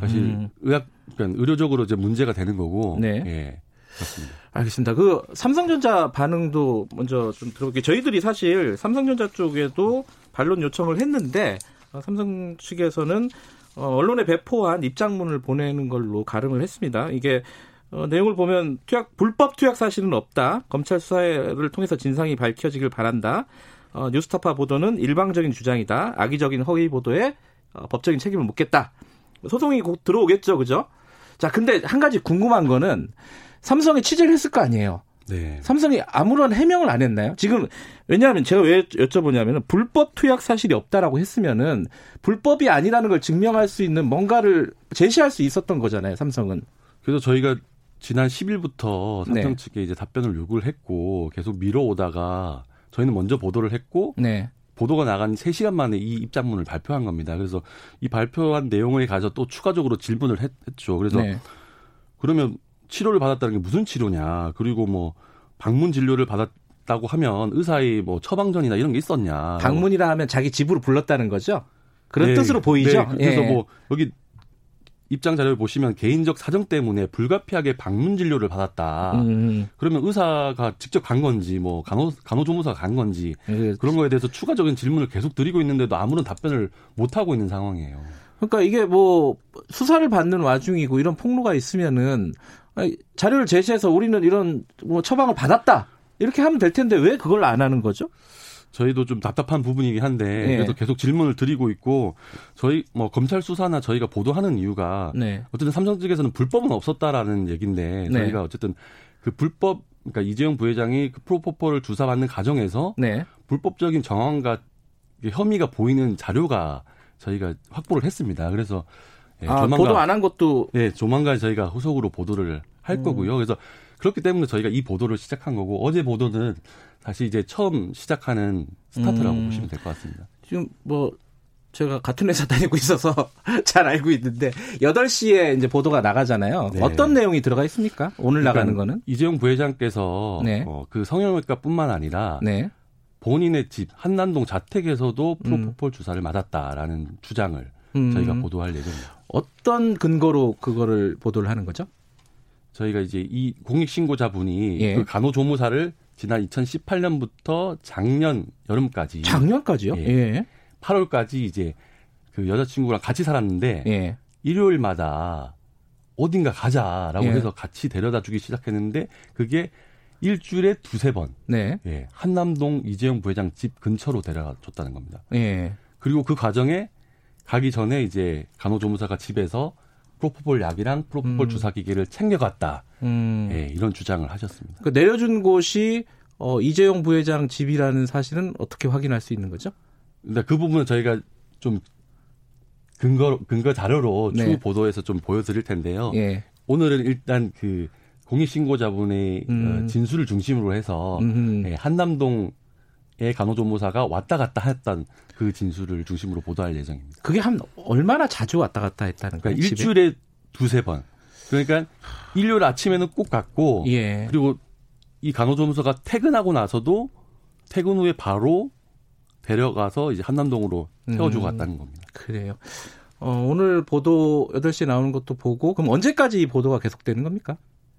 사실 음. 의학 그러니까 의료적으로 이제 문제가 되는 거고 네. 예. 그렇습니다. 알겠습니다. 그 삼성전자 반응도 먼저 좀 들어볼게요. 저희들이 사실 삼성전자 쪽에도 반론 요청을 했는데 어, 삼성 측에서는 어, 언론에 배포한 입장문을 보내는 걸로 가름을 했습니다. 이게 어, 내용을 보면 투약 불법 투약 사실은 없다. 검찰 수사를 통해서 진상이 밝혀지길 바란다. 어, 뉴스타파 보도는 일방적인 주장이다. 악의적인 허위 보도에 어, 법적인 책임을 묻겠다. 소송이 곧 들어오겠죠, 그죠? 자, 근데 한 가지 궁금한 거는 삼성이 취재를 했을 거 아니에요. 네. 삼성이 아무런 해명을 안 했나요? 지금 왜냐하면 제가 왜 여쭤보냐면은 불법 투약 사실이 없다라고 했으면은 불법이 아니라는 걸 증명할 수 있는 뭔가를 제시할 수 있었던 거잖아요. 삼성은. 그래서 저희가 지난 10일부터 삼성 네. 측에 이제 답변을 요구를 했고 계속 미뤄오다가 저희는 먼저 보도를 했고 네. 보도가 나간 3시간 만에 이 입장문을 발표한 겁니다. 그래서 이 발표한 내용에 가서 또 추가적으로 질문을 했, 죠 그래서 네. 그러면 치료를 받았다는 게 무슨 치료냐. 그리고 뭐 방문 진료를 받았다고 하면 의사의 뭐 처방전이나 이런 게 있었냐. 방문이라 하면 자기 집으로 불렀다는 거죠? 그런 네. 뜻으로 보이죠? 네. 그래서 예. 뭐 여기 입장 자료를 보시면 개인적 사정 때문에 불가피하게 방문 진료를 받았다. 음. 그러면 의사가 직접 간 건지 뭐 간호 간호조무사가 간 건지 네. 그런 거에 대해서 추가적인 질문을 계속 드리고 있는데도 아무런 답변을 못 하고 있는 상황이에요. 그러니까 이게 뭐 수사를 받는 와중이고 이런 폭로가 있으면은 자료를 제시해서 우리는 이런 뭐 처방을 받았다 이렇게 하면 될 텐데 왜 그걸 안 하는 거죠? 저희도 좀 답답한 부분이긴 한데 네. 그래도 계속 질문을 드리고 있고 저희 뭐 검찰 수사나 저희가 보도하는 이유가 네. 어쨌든 삼성 측에서는 불법은 없었다라는 얘기인데 네. 저희가 어쨌든 그 불법 그러니까 이재용 부회장이 그 프로포폴을 조사받는 과정에서 네. 불법적인 정황과 혐의가 보이는 자료가 저희가 확보를 했습니다. 그래서 예, 아, 조만간, 보도 안 한 것도 예, 조만간 저희가 후속으로 보도를 할 음. 거고요. 그래서 그렇기 때문에 저희가 이 보도를 시작한 거고 어제 보도는 사실 이제 처음 시작하는 스타트라고 음. 보시면 될 것 같습니다. 지금 뭐 제가 같은 회사 다니고 있어서 잘 알고 있는데 8시에 이제 보도가 나가잖아요. 네. 어떤 내용이 들어가 있습니까? 오늘 그러니까 나가는 거는? 이재용 부회장께서 네. 어, 그 성형외과뿐만 아니라 네. 본인의 집 한남동 자택에서도 프로포폴 음. 주사를 맞았다라는 주장을 음. 저희가 보도할 예정입니다. 어떤 근거로 그거를 보도를 하는 거죠? 저희가 이제 이 공익 신고자분이 예. 그 간호조무사를 지난 2018년부터 작년 여름까지 작년까지요? 예. 예. 8월까지 이제 그 여자친구랑 같이 살았는데 예. 일요일마다 어딘가 가자라고 예. 해서 같이 데려다 주기 시작했는데 그게 일주일에 두세 번. 네. 예. 한남동 이재용 부회장 집 근처로 데려가 줬다는 겁니다. 예. 그리고 그 과정에 가기 전에 이제 간호조무사가 집에서 프로포폴 약이랑 프로포폴 음. 주사 기계를 챙겨갔다. 음. 예, 이런 주장을 하셨습니다. 그 내려준 곳이 어, 이재용 부회장 집이라는 사실은 어떻게 확인할 수 있는 거죠? 근데 그 부분은 저희가 좀 근거 근거 자료로 네. 추후 보도에서 좀 보여드릴 텐데요. 예. 오늘은 일단 그 공익신고자분의 어, 음. 진술을 중심으로 해서 예, 한남동의 간호조무사가 왔다 갔다 했던 그 진술을 중심으로 보도할 예정입니다. 그게 한 얼마나 자주 왔다 갔다 했다는 거예요? 그러니까 일주일에 두세 번. 그러니까 일요일 아침에는 꼭 갔고 예. 그리고 이 간호조무사가 퇴근하고 나서도 퇴근 후에 바로 데려가서 이제 한남동으로 태워주고 음, 갔다는 겁니다. 그래요. 어, 오늘 보도 8시에 나오는 것도 보고 그럼 언제까지 이 보도가 계속되는 겁니까?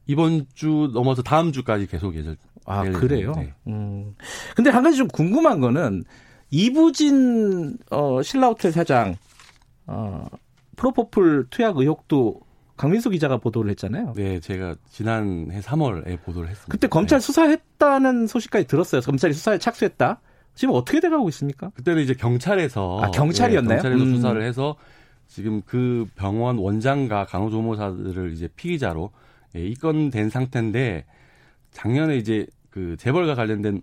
이번 주 넘어서 다음 주까지 계속 예절. 아 그래요. 네. 음. 근데 한 가지 좀 궁금한 거는 이부진 어, 신라호텔 사장 어, 프로포폴 투약 의혹도 강민수 기자가 보도를 했잖아요. 네, 제가 지난해 3월에 보도를 했습니다. 그때 검찰 네. 수사했다는 소식까지 들었어요. 검찰이 수사에 착수했다. 지금 어떻게 돼가고 있습니까? 그때는 이제 경찰에서 아, 경찰이었나요? 네, 경찰에서 음. 수사를 해서 지금 그 병원 원장과 간호조무사들을 이제 피의자로 예, 입건된 상태인데 작년에 이제 그 재벌과 관련된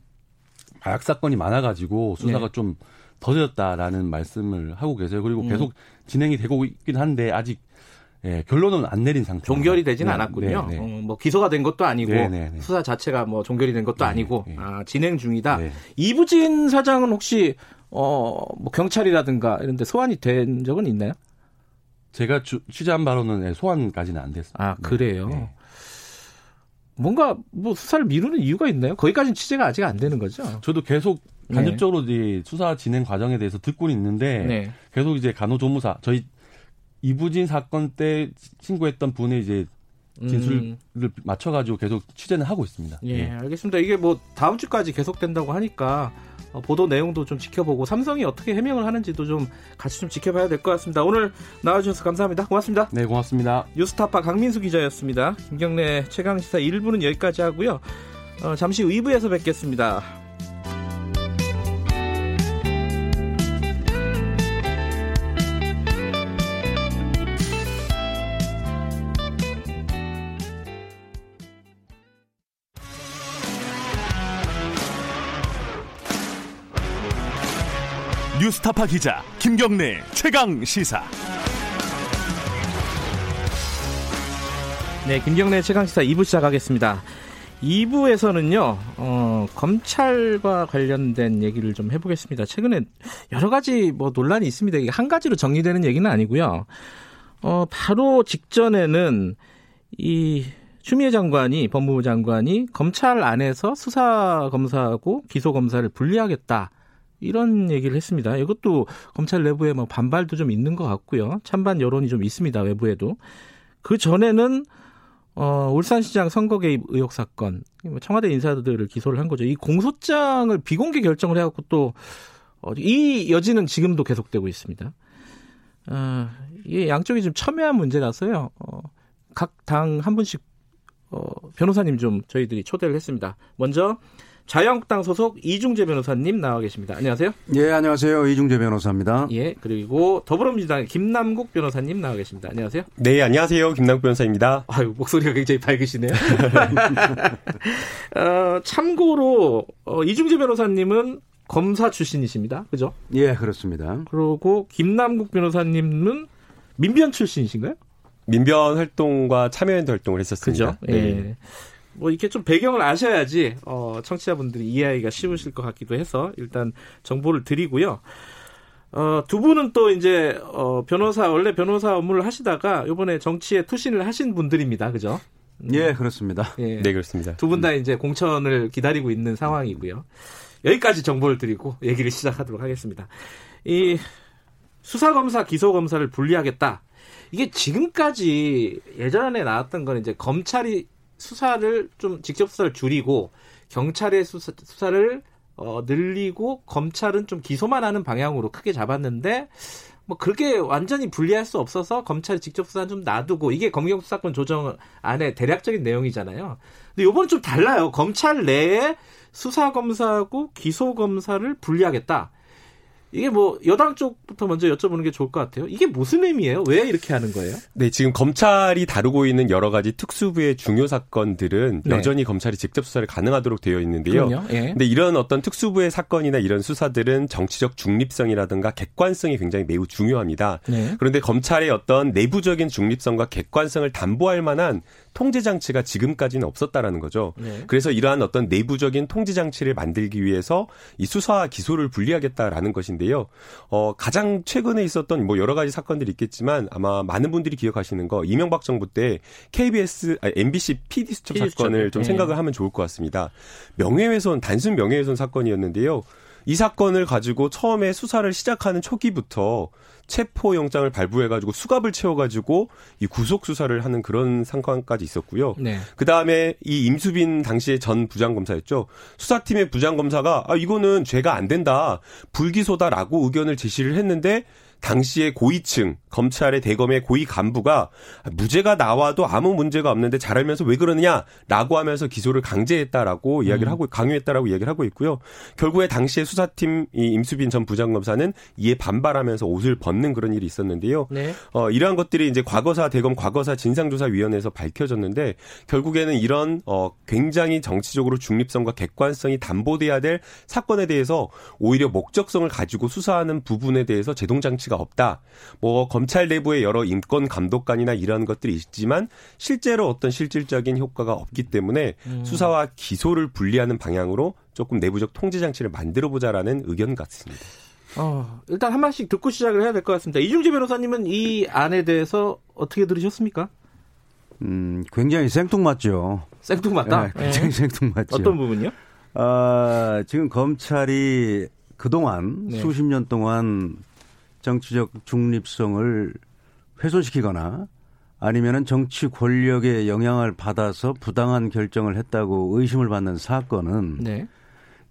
마약 사건이 많아가지고 수사가 네. 좀 더뎌졌다라는 말씀을 하고 계세요. 그리고 음. 계속 진행이 되고 있긴 한데 아직 예, 결론은 안 내린 상태. 종결이 되지는 네, 않았군요. 네, 네. 어, 뭐 기소가 된 것도 아니고 네, 네, 네. 수사 자체가 뭐 종결이 된 것도 아니고 아, 진행 중이다. 이부진 사장은 혹시 어 뭐 경찰이라든가 이런 데 소환이 된 적은 있나요? 제가 주, 취재한 바로는 소환까지는 안 됐습니다. 아 그래요. 뭔가 뭐 수사를 미루는 이유가 있나요? 거기까지는 취재가 아직 안 되는 거죠. 저도 계속 간접적으로 네. 수사 진행 과정에 대해서 듣고 있는데 네. 계속 이제 간호조무사 저희 이부진 사건 때 신고했던 분의 이제 진술을 음. 맞춰가지고 계속 취재는 하고 있습니다. 예, 예, 알겠습니다. 이게 뭐 다음 주까지 계속된다고 하니까 어, 보도 내용도 좀 지켜보고 삼성이 어떻게 해명을 하는지도 좀 같이 좀 지켜봐야 될 것 같습니다. 오늘 나와주셔서 감사합니다. 고맙습니다. 네, 고맙습니다. 뉴스타파 강민수 기자였습니다. 김경래 최강시사 1부는 여기까지 하고요. 어, 잠시 후 2부에서 뵙겠습니다. 뉴스타파 기자 김경래 최강 시사. 네, 김경래 최강 시사 2부 시작하겠습니다. 2부에서는요, 어, 검찰과 관련된 얘기를 좀 해보겠습니다. 최근에 여러 가지 뭐 논란이 있습니다. 이게 한 가지로 정리되는 얘기는 아니고요. 어, 바로 직전에는 이 추미애 장관이 법무부 장관이 검찰 안에서 수사 검사하고 기소 검사를 분리하겠다. 이런 얘기를 했습니다. 이것도 검찰 내부에 뭐 반발도 좀 있는 것 같고요. 찬반 여론이 좀 있습니다. 외부에도. 그 전에는 어, 울산시장 선거 개입 의혹 사건, 뭐 청와대 인사들을 기소를 한 거죠. 이 공소장을 비공개 결정을 해갖고 또, 어, 이 여지는 지금도 계속되고 있습니다. 어, 이게 양쪽이 좀 첨예한 문제라서요. 어, 각 당 한 분씩 어, 변호사님 좀 저희들이 초대를 했습니다. 먼저 자유한국당 소속 이중재 변호사님 나와 계십니다. 안녕하세요. 예, 안녕하세요. 이중재 변호사입니다. 예, 그리고 더불어민주당 김남국 변호사님 나와 계십니다. 안녕하세요. 네, 안녕하세요. 김남국 변호사입니다. 아유, 목소리가 굉장히 밝으시네요. 어, 참고로 어, 이중재 변호사님은 검사 출신이십니다. 그죠? 예, 그렇습니다. 그리고 김남국 변호사님은 민변 출신이신가요? 민변 활동과 참여연대 활동을 했었습니다. 그죠? 예. 네. 뭐 이렇게 좀 배경을 아셔야지 어, 청취자분들이 이해하기가 쉬우실 것 같기도 해서 일단 정보를 드리고요. 어, 두 분은 또 이제 어, 변호사 원래 변호사 업무를 하시다가 이번에 정치에 투신을 하신 분들입니다. 그죠? 예, 그렇습니다. 예. 네, 그렇습니다. 두 분 다 이제 공천을 기다리고 있는 상황이고요. 여기까지 정보를 드리고 얘기를 시작하도록 하겠습니다. 이 수사검사, 기소검사를 분리하겠다. 이게 지금까지 예전에 나왔던 건 이제 검찰이 수사를 좀 직접 수사를 줄이고 경찰의 수사, 수사를 어, 늘리고 검찰은 좀 기소만 하는 방향으로 크게 잡았는데 뭐 그렇게 완전히 분리할 수 없어서 검찰이 직접 수사 좀 놔두고 이게 검경 수사권 조정 안에 대략적인 내용이잖아요. 근데 이번은 좀 달라요. 검찰 내에 수사 검사하고 기소 검사를 분리하겠다. 이게 뭐 여당 쪽부터 먼저 여쭤보는 게 좋을 것 같아요. 이게 무슨 의미예요? 왜 이렇게 하는 거예요? 네, 지금 검찰이 다루고 있는 여러 가지 특수부의 중요 사건들은 네. 여전히 검찰이 직접 수사를 가능하도록 되어 있는데요. 그럼요. 예. 근데 이런 어떤 특수부의 사건이나 이런 수사들은 정치적 중립성이라든가 객관성이 굉장히 매우 중요합니다. 네. 그런데 검찰의 어떤 내부적인 중립성과 객관성을 담보할 만한 통제 장치가 지금까지는 없었다라는 거죠. 네. 그래서 이러한 어떤 내부적인 통제 장치를 만들기 위해서 이 수사와 기소를 분리하겠다라는 것인데요. 어, 가장 최근에 있었던 뭐 여러 가지 사건들이 있겠지만 아마 많은 분들이 기억하시는 거 이명박 정부 때 KBS 아니, MBC PD 수첩 사건을 좀 네. 생각을 하면 좋을 것 같습니다. 명예훼손 단순 명예훼손 사건이었는데요. 이 사건을 가지고 처음에 수사를 시작하는 초기부터 체포 영장을 발부해가지고 수갑을 채워가지고 이 구속 수사를 하는 그런 상황까지 있었고요. 네. 그 다음에 이 임수빈 당시의 전 부장검사였죠. 수사팀의 부장검사가 아 이거는 죄가 안 된다 불기소다라고 의견을 제시를 했는데 당시에 고위층 검찰의 대검의 고위 간부가 무죄가 나와도 아무 문제가 없는데 잘 알면서 왜 그러느냐라고 하면서 기소를 강제했다라고 이야기를 음. 하고 강요했다라고 이야기를 하고 있고요. 결국에 당시에 수사팀 이 임수빈 전 부장검사는 이에 반발하면서 옷을 벗는 그런 일이 있었는데요. 네. 어, 이러한 것들이 이제 과거사 대검 과거사 진상조사위원회에서 밝혀졌는데 결국에는 이런 어, 굉장히 정치적으로 중립성과 객관성이 담보돼야 될 사건에 대해서 오히려 목적성을 가지고 수사하는 부분에 대해서 제동장치 가치가 없다. 뭐 검찰 내부의 여러 인권 감독관이나 이런 것들이 있지만 실제로 어떤 실질적인 효과가 없기 때문에 음. 수사와 기소를 분리하는 방향으로 조금 내부적 통제 장치를 만들어 보자라는 의견 같습니다. 어, 일단 한 마씩 듣고 시작을 해야 될 것 같습니다. 이중재 변호사님은 이 안에 대해서 어떻게 들으셨습니까? 음, 굉장히 생뚱맞죠. 생뚱맞다? 네, 굉장히 네. 생뚱맞죠. 어떤 부분요? 아, 지금 검찰이 그동안 네. 수십 년 동안 정치적 중립성을 훼손시키거나 아니면은 정치 권력의 영향을 받아서 부당한 결정을 했다고 의심을 받는 사건은 네.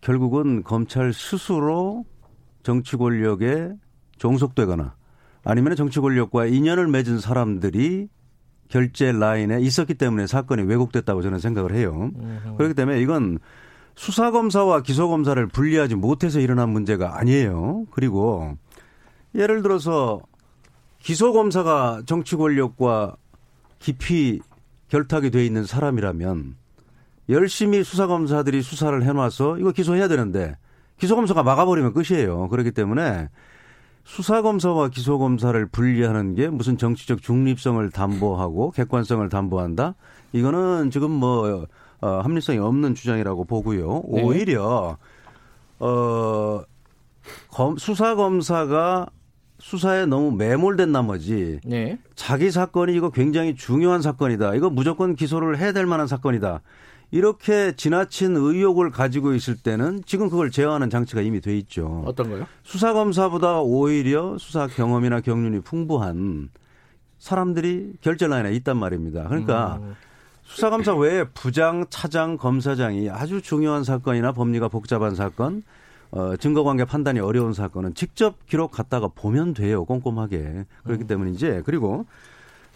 결국은 검찰 스스로 정치 권력에 종속되거나 아니면 정치 권력과 인연을 맺은 사람들이 결제 라인에 있었기 때문에 사건이 왜곡됐다고 저는 생각을 해요. 으흠. 그렇기 때문에 이건 수사검사와 기소검사를 분리하지 못해서 일어난 문제가 아니에요. 그리고 예를 들어서 기소검사가 정치 권력과 깊이 결탁이 돼 있는 사람이라면 열심히 수사검사들이 수사를 해놔서 이거 기소해야 되는데 기소검사가 막아버리면 끝이에요. 그렇기 때문에 수사검사와 기소검사를 분리하는 게 무슨 정치적 중립성을 담보하고 객관성을 담보한다? 이거는 지금 뭐, 어, 합리성이 없는 주장이라고 보고요. 네. 오히려, 어, 검, 수사검사가 수사에 너무 매몰된 나머지 네. 자기 사건이 이거 굉장히 중요한 사건이다. 이거 무조건 기소를 해야 될 만한 사건이다. 이렇게 지나친 의혹을 가지고 있을 때는 지금 그걸 제어하는 장치가 이미 돼 있죠. 어떤 거요? 수사 검사보다 오히려 수사 경험이나 경륜이 풍부한 사람들이 결제 라인에 있단 말입니다. 그러니까 음. 수사 검사 외에 부장, 차장, 검사장이 아주 중요한 사건이나 법리가 복잡한 사건 어, 증거관계 판단이 어려운 사건은 직접 기록 갖다가 보면 돼요. 꼼꼼하게. 그렇기 음. 때문인지 그리고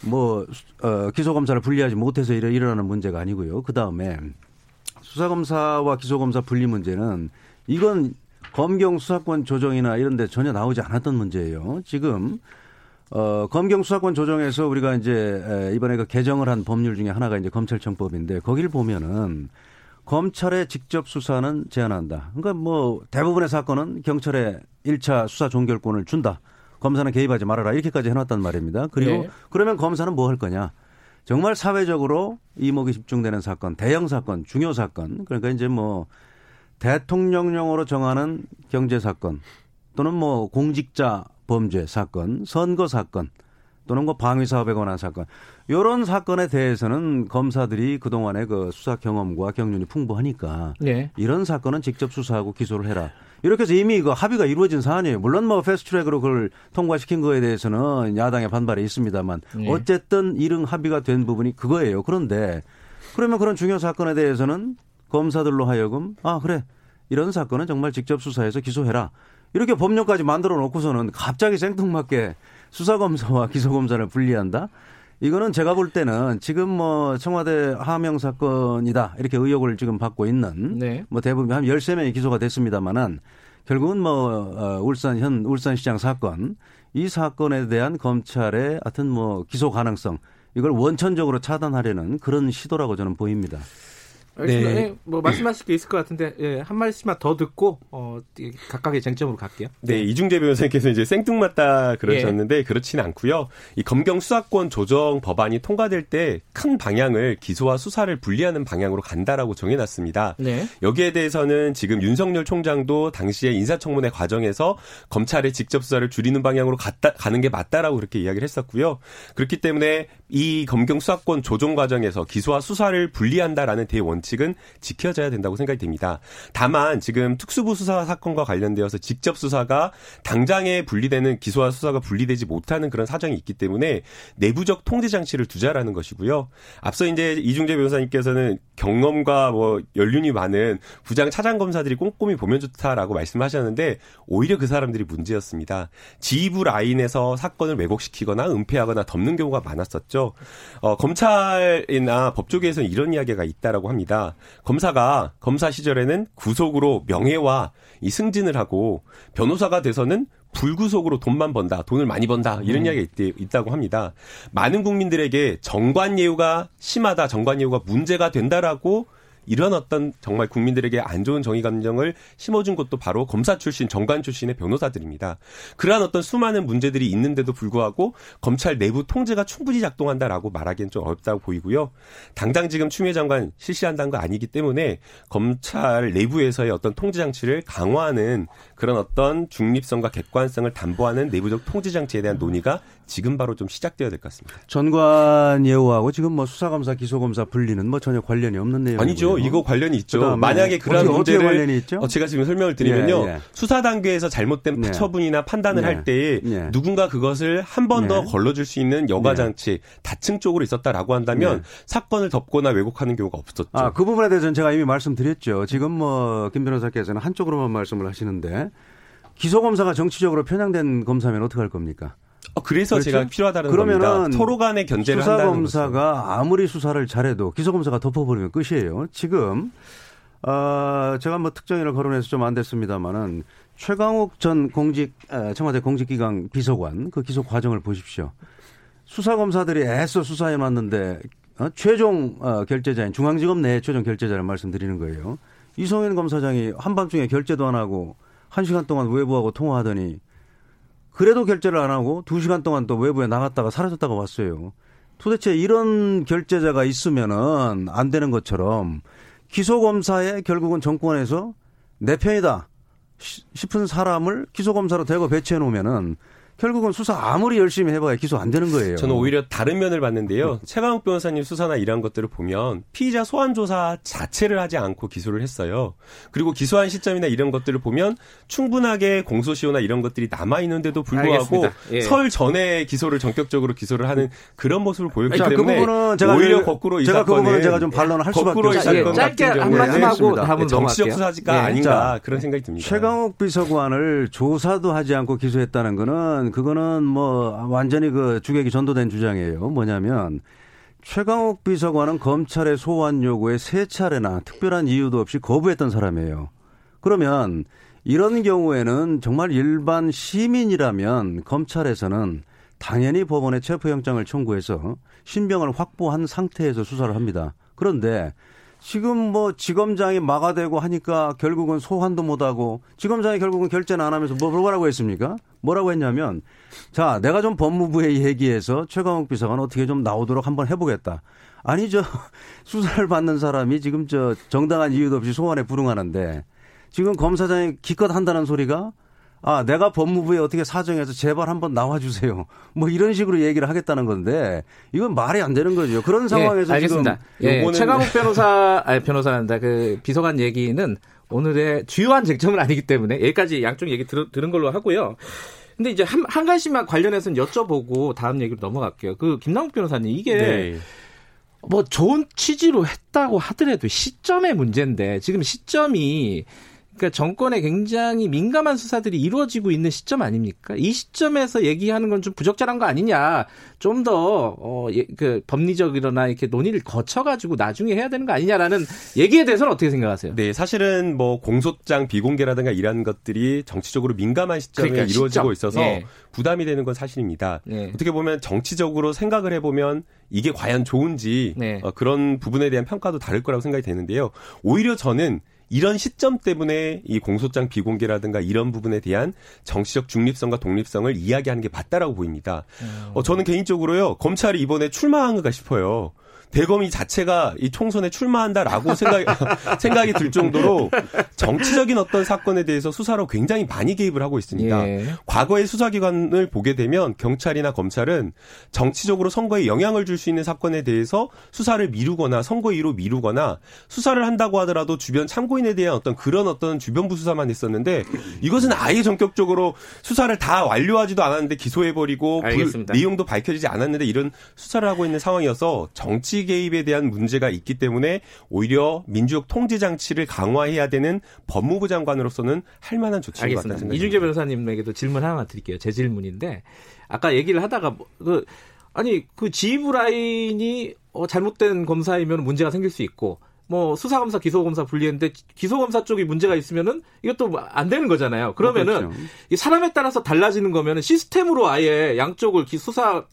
뭐 어, 기소검사를 분리하지 못해서 일어나는 문제가 아니고요. 그 다음에 수사검사와 기소검사 분리 문제는 이건 검경 수사권 조정이나 이런 데 전혀 나오지 않았던 문제예요. 지금 어, 검경 수사권 조정에서 우리가 이제 이번에 그 개정을 한 법률 중에 하나가 이제 검찰청법인데 거기를 보면은 검찰의 직접 수사는 제한한다. 그러니까 뭐 대부분의 사건은 경찰에 1차 수사 종결권을 준다. 검사는 개입하지 말아라. 이렇게까지 해놨단 말입니다. 그리고 네. 그러면 검사는 뭐 할 거냐. 정말 사회적으로 이목이 집중되는 사건, 대형 사건, 중요 사건. 그러니까 이제 뭐 대통령령으로 정하는 경제 사건 또는 뭐 공직자 범죄 사건, 선거 사건 또는 뭐 방위 사업에 관한 사건 이런 사건에 대해서는 검사들이 그동안의 그 수사 경험과 경륜이 풍부하니까 네. 이런 사건은 직접 수사하고 기소를 해라. 이렇게 해서 이미 그 합의가 이루어진 사안이에요. 물론 뭐 패스트트랙으로 그걸 통과시킨 거에 대해서는 야당의 반발이 있습니다만 네. 어쨌든 이릉 합의가 된 부분이 그거예요. 그런데 그러면 그런 중요 사건에 대해서는 검사들로 하여금 아 그래 이런 사건은 정말 직접 수사해서 기소해라. 이렇게 법령까지 만들어 놓고서는 갑자기 생뚱맞게 수사검사와 기소검사를 분리한다? 이거는 제가 볼 때는 지금 뭐 청와대 하명 사건이다 이렇게 의혹을 지금 받고 있는 네. 뭐 대부분 한 13명이 기소가 됐습니다만은 결국은 뭐 어, 울산 현 울산시장 사건 이 사건에 대한 검찰의 하여튼 뭐 기소 가능성 이걸 원천적으로 차단하려는 그런 시도라고 저는 보입니다. 알겠습니다. 네. 예, 뭐 말씀하실 게 있을 것 같은데 예, 한 말씀만 더 듣고 어, 각각의 쟁점으로 갈게요. 네, 네. 이중재 변호사님께서 이제 생뚱맞다 그러셨는데 예. 그렇지는 않고요. 이 검경 수사권 조정 법안이 통과될 때 큰 방향을 기소와 수사를 분리하는 방향으로 간다라고 정해놨습니다. 네. 여기에 대해서는 지금 윤석열 총장도 당시에 인사청문회 과정에서 검찰의 직접 수사를 줄이는 방향으로 갔다, 가는 게 맞다라고 그렇게 이야기를 했었고요. 그렇기 때문에 이 검경 수사권 조정 과정에서 기소와 수사를 분리한다라는 대원칙 원칙은 지켜져야 된다고 생각이 됩니다. 다만 지금 특수부 수사 사건과 관련되어서 직접 수사가 당장에 분리되는 기소와 수사가 분리되지 못하는 그런 사정이 있기 때문에 내부적 통제 장치를 두자라는 것이고요. 앞서 이제 이중재 변호사님께서는 경험과 뭐 연륜이 많은 부장 차장 검사들이 꼼꼼히 보면 좋다라고 말씀하셨는데 오히려 그 사람들이 문제였습니다. 지휘부 라인에서 사건을 왜곡시키거나 은폐하거나 덮는 경우가 많았었죠. 어, 검찰이나 법조계에서는 이런 이야기가 있다라고 합니다. 검사가 검사 시절에는 구속으로 명예와 이 승진을 하고 변호사가 돼서는 불구속으로 돈만 번다, 돈을 많이 번다 이런 음. 이야기가 있, 다고 합니다. 많은 국민들에게 정관 예우가 심하다, 정관 예우가 문제가 된다라고 이런 어떤 정말 국민들에게 안 좋은 정의 감정을 심어준 것도 바로 검사 출신, 정관 출신의 변호사들입니다. 그러한 어떤 수많은 문제들이 있는데도 불구하고 검찰 내부 통제가 충분히 작동한다라고 말하기엔 좀 어렵다고 보이고요. 당장 지금 추미애 장관 실시한다는 거 아니기 때문에 검찰 내부에서의 어떤 통제 장치를 강화하는 그런 어떤 중립성과 객관성을 담보하는 내부적 통제 장치에 대한 논의가 지금 바로 좀 시작되어야 될 것 같습니다. 전관 예우하고 지금 뭐 수사검사, 기소검사 분리는 뭐 전혀 관련이 없는 내용 아니죠. 이거 관련이 있죠. 만약에 그런 어떻게, 문제를 관련이 있죠? 어, 제가 지금 설명을 드리면요. 예, 예. 수사 단계에서 잘못된 예. 처분이나 판단을 할 때에 예. 누군가 그것을 한 번더 예. 걸러줄 수 있는 여과 장치 예. 다층 쪽으로 있었다라고 한다면 사건을 덮거나 왜곡하는 경우가 없었죠. 아, 그 부분에 대해서는 제가 이미 말씀드렸죠. 지금 뭐 김 변호사께서는 한쪽으로만 말씀을 하시는데 기소 검사가 정치적으로 편향된 검사면 어떻게 할 겁니까? 어, 그래서 그렇죠? 제가 필요하다는 그러면은 겁니다. 서로 간의 견제를 수사 검사가 아무리 수사를 잘해도 기소 검사가 덮어버리면 끝이에요. 지금 어, 제가 뭐 특정인을 거론해서 좀 안 됐습니다만은 최강욱 전 공직 청와대 공직기강 비서관 그 기소 과정을 보십시오. 수사 검사들이 애써 수사해 놨는데 어? 최종 어, 결제자인 중앙지검 내 최종 결제자를 말씀드리는 거예요. 이성현 검사장이 한밤중에 결제도 안 하고 한 시간 동안 외부하고 통화하더니 그래도 결제를 안 하고 두 시간 동안 또 외부에 나갔다가 사라졌다가 왔어요. 도대체 이런 결제자가 있으면은 안 되는 것처럼 기소검사에 결국은 정권에서 내 편이다 싶은 사람을 기소검사로 대거 배치해 놓으면은 결국은 수사 아무리 열심히 해봐야 기소 안 되는 거예요. 저는 오히려 다른 면을 봤는데요. 네. 최강욱 변호사님 수사나 이런 것들을 보면 피의자 소환 조사 자체를 하지 않고 기소를 했어요. 그리고 기소한 시점이나 이런 것들을 보면 충분하게 공소시효나 이런 것들이 남아 있는데도 불구하고 예. 설 전에 기소를 전격적으로 기소를 하는 그런 모습을 보였기 자, 그 때문에 그 제가 오히려 거꾸로 이 제가 그 부분은 제가 좀 반론을 할 수밖에 없어요. 예, 짧게 한 말씀 하고 다음은 정치적 수사지가 예. 아닌가 자, 그런 생각이 듭니다. 최강욱 비서관을 조사도 하지 않고 기소했다는 거는 그거는 뭐 완전히 그 주객이 전도된 주장이에요. 뭐냐면 최강욱 비서관은 검찰의 소환 요구에 세 차례나 특별한 이유도 없이 거부했던 사람이에요. 그러면 이런 경우에는 정말 일반 시민이라면 검찰에서는 당연히 법원에 체포영장을 청구해서 신병을 확보한 상태에서 수사를 합니다. 그런데 지금 뭐 지검장이 막아대고 하니까 결국은 소환도 못하고 지검장이 결국은 결재는 안 하면서 뭐 뭐라고 했습니까? 뭐라고 했냐면 자 내가 좀 법무부에 얘기해서 최강욱 비서관 어떻게 좀 나오도록 한번 해보겠다. 아니 저 수사를 받는 사람이 지금 저 정당한 이유도 없이 소환에 불응하는데 지금 검사장이 기껏 한다는 소리가 아, 내가 법무부에 어떻게 사정해서 제발 한번 나와주세요. 뭐 이런 식으로 얘기를 하겠다는 건데 이건 말이 안 되는 거죠. 그런 예, 상황에서 예, 알겠습니다. 지금 예, 최강욱 변호사, 아니 변호사란다. 그 비서관 얘기는 오늘의 주요한 쟁점은 아니기 때문에 여기까지 양쪽 얘기 들, 들은 걸로 하고요. 근데 이제 한, 한 가지만 관련해서는 여쭤보고 다음 얘기로 넘어갈게요. 그 김남욱 변호사님 이게 네. 뭐 좋은 취지로 했다고 하더라도 시점의 문제인데 지금 시점이 그러니까 정권에 굉장히 민감한 수사들이 이루어지고 있는 시점 아닙니까? 이 시점에서 얘기하는 건 좀 부적절한 거 아니냐. 좀 더, 어, 예, 그, 법리적이거나 이렇게 논의를 거쳐가지고 나중에 해야 되는 거 아니냐라는 얘기에 대해서는 어떻게 생각하세요? 네, 사실은 뭐 공소장 비공개라든가 이런 것들이 정치적으로 민감한 시점에 그러니까 이루어지고 시점. 있어서 네. 부담이 되는 건 사실입니다. 네. 어떻게 보면 정치적으로 생각을 해보면 이게 과연 좋은지 네. 어, 그런 부분에 대한 평가도 다를 거라고 생각이 되는데요. 오히려 저는 이런 시점 때문에 이 공소장 비공개라든가 이런 부분에 대한 정치적 중립성과 독립성을 이야기하는 게 맞다라고 보입니다. 음. 어, 저는 개인적으로요 검찰이 이번에 출마한가 싶어요. 대검이 자체가 이 총선에 출마한다라고 생각, 생각이 들 정도로 정치적인 어떤 사건에 대해서 수사로 굉장히 많이 개입을 하고 있습니다. 예. 과거의 수사기관을 보게 되면 경찰이나 검찰은 정치적으로 선거에 영향을 줄 수 있는 사건에 대해서 수사를 미루거나 선거 이로 미루거나 수사를 한다고 하더라도 주변 참고인에 대한 어떤 그런 어떤 주변부 수사만 했었는데 이것은 아예 전격적으로 수사를 다 완료하지도 않았는데 기소해버리고 내용도 밝혀지지 않았는데 이런 수사를 하고 있는 상황이어서 정치 정치 개입에 대한 문제가 있기 때문에 오히려 민주적 통제 장치를 강화해야 되는 법무부 장관으로서는 할 만한 조치인 것 같다는 생각이 이준재 변호사님에게도 질문 하나 드릴게요. 제 질문인데 아까 얘기를 하다가 뭐, 그 아니 그 지휘부 라인이 어, 잘못된 검사이면 문제가 생길 수 있고 뭐 수사검사, 기소검사 분리했는데 기소검사 쪽이 문제가 있으면은 이것도 안 되는 거잖아요. 그러면은 그렇죠. 사람에 따라서 달라지는 거면은 시스템으로 아예 양쪽을 기, 수사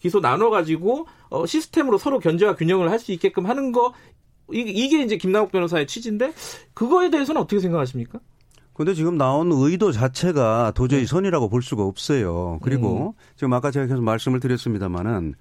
기소 나눠 가지고 어, 시스템으로 서로 견제와 균형을 할 수 있게끔 하는 거 이게 이제 김남욱 변호사의 취지인데 그거에 대해서는 어떻게 생각하십니까? 근데 지금 나온 의도 자체가 도저히 네. 선이라고 볼 수가 없어요. 그리고 음. 지금 아까 제가 계속 말씀을 드렸습니다마는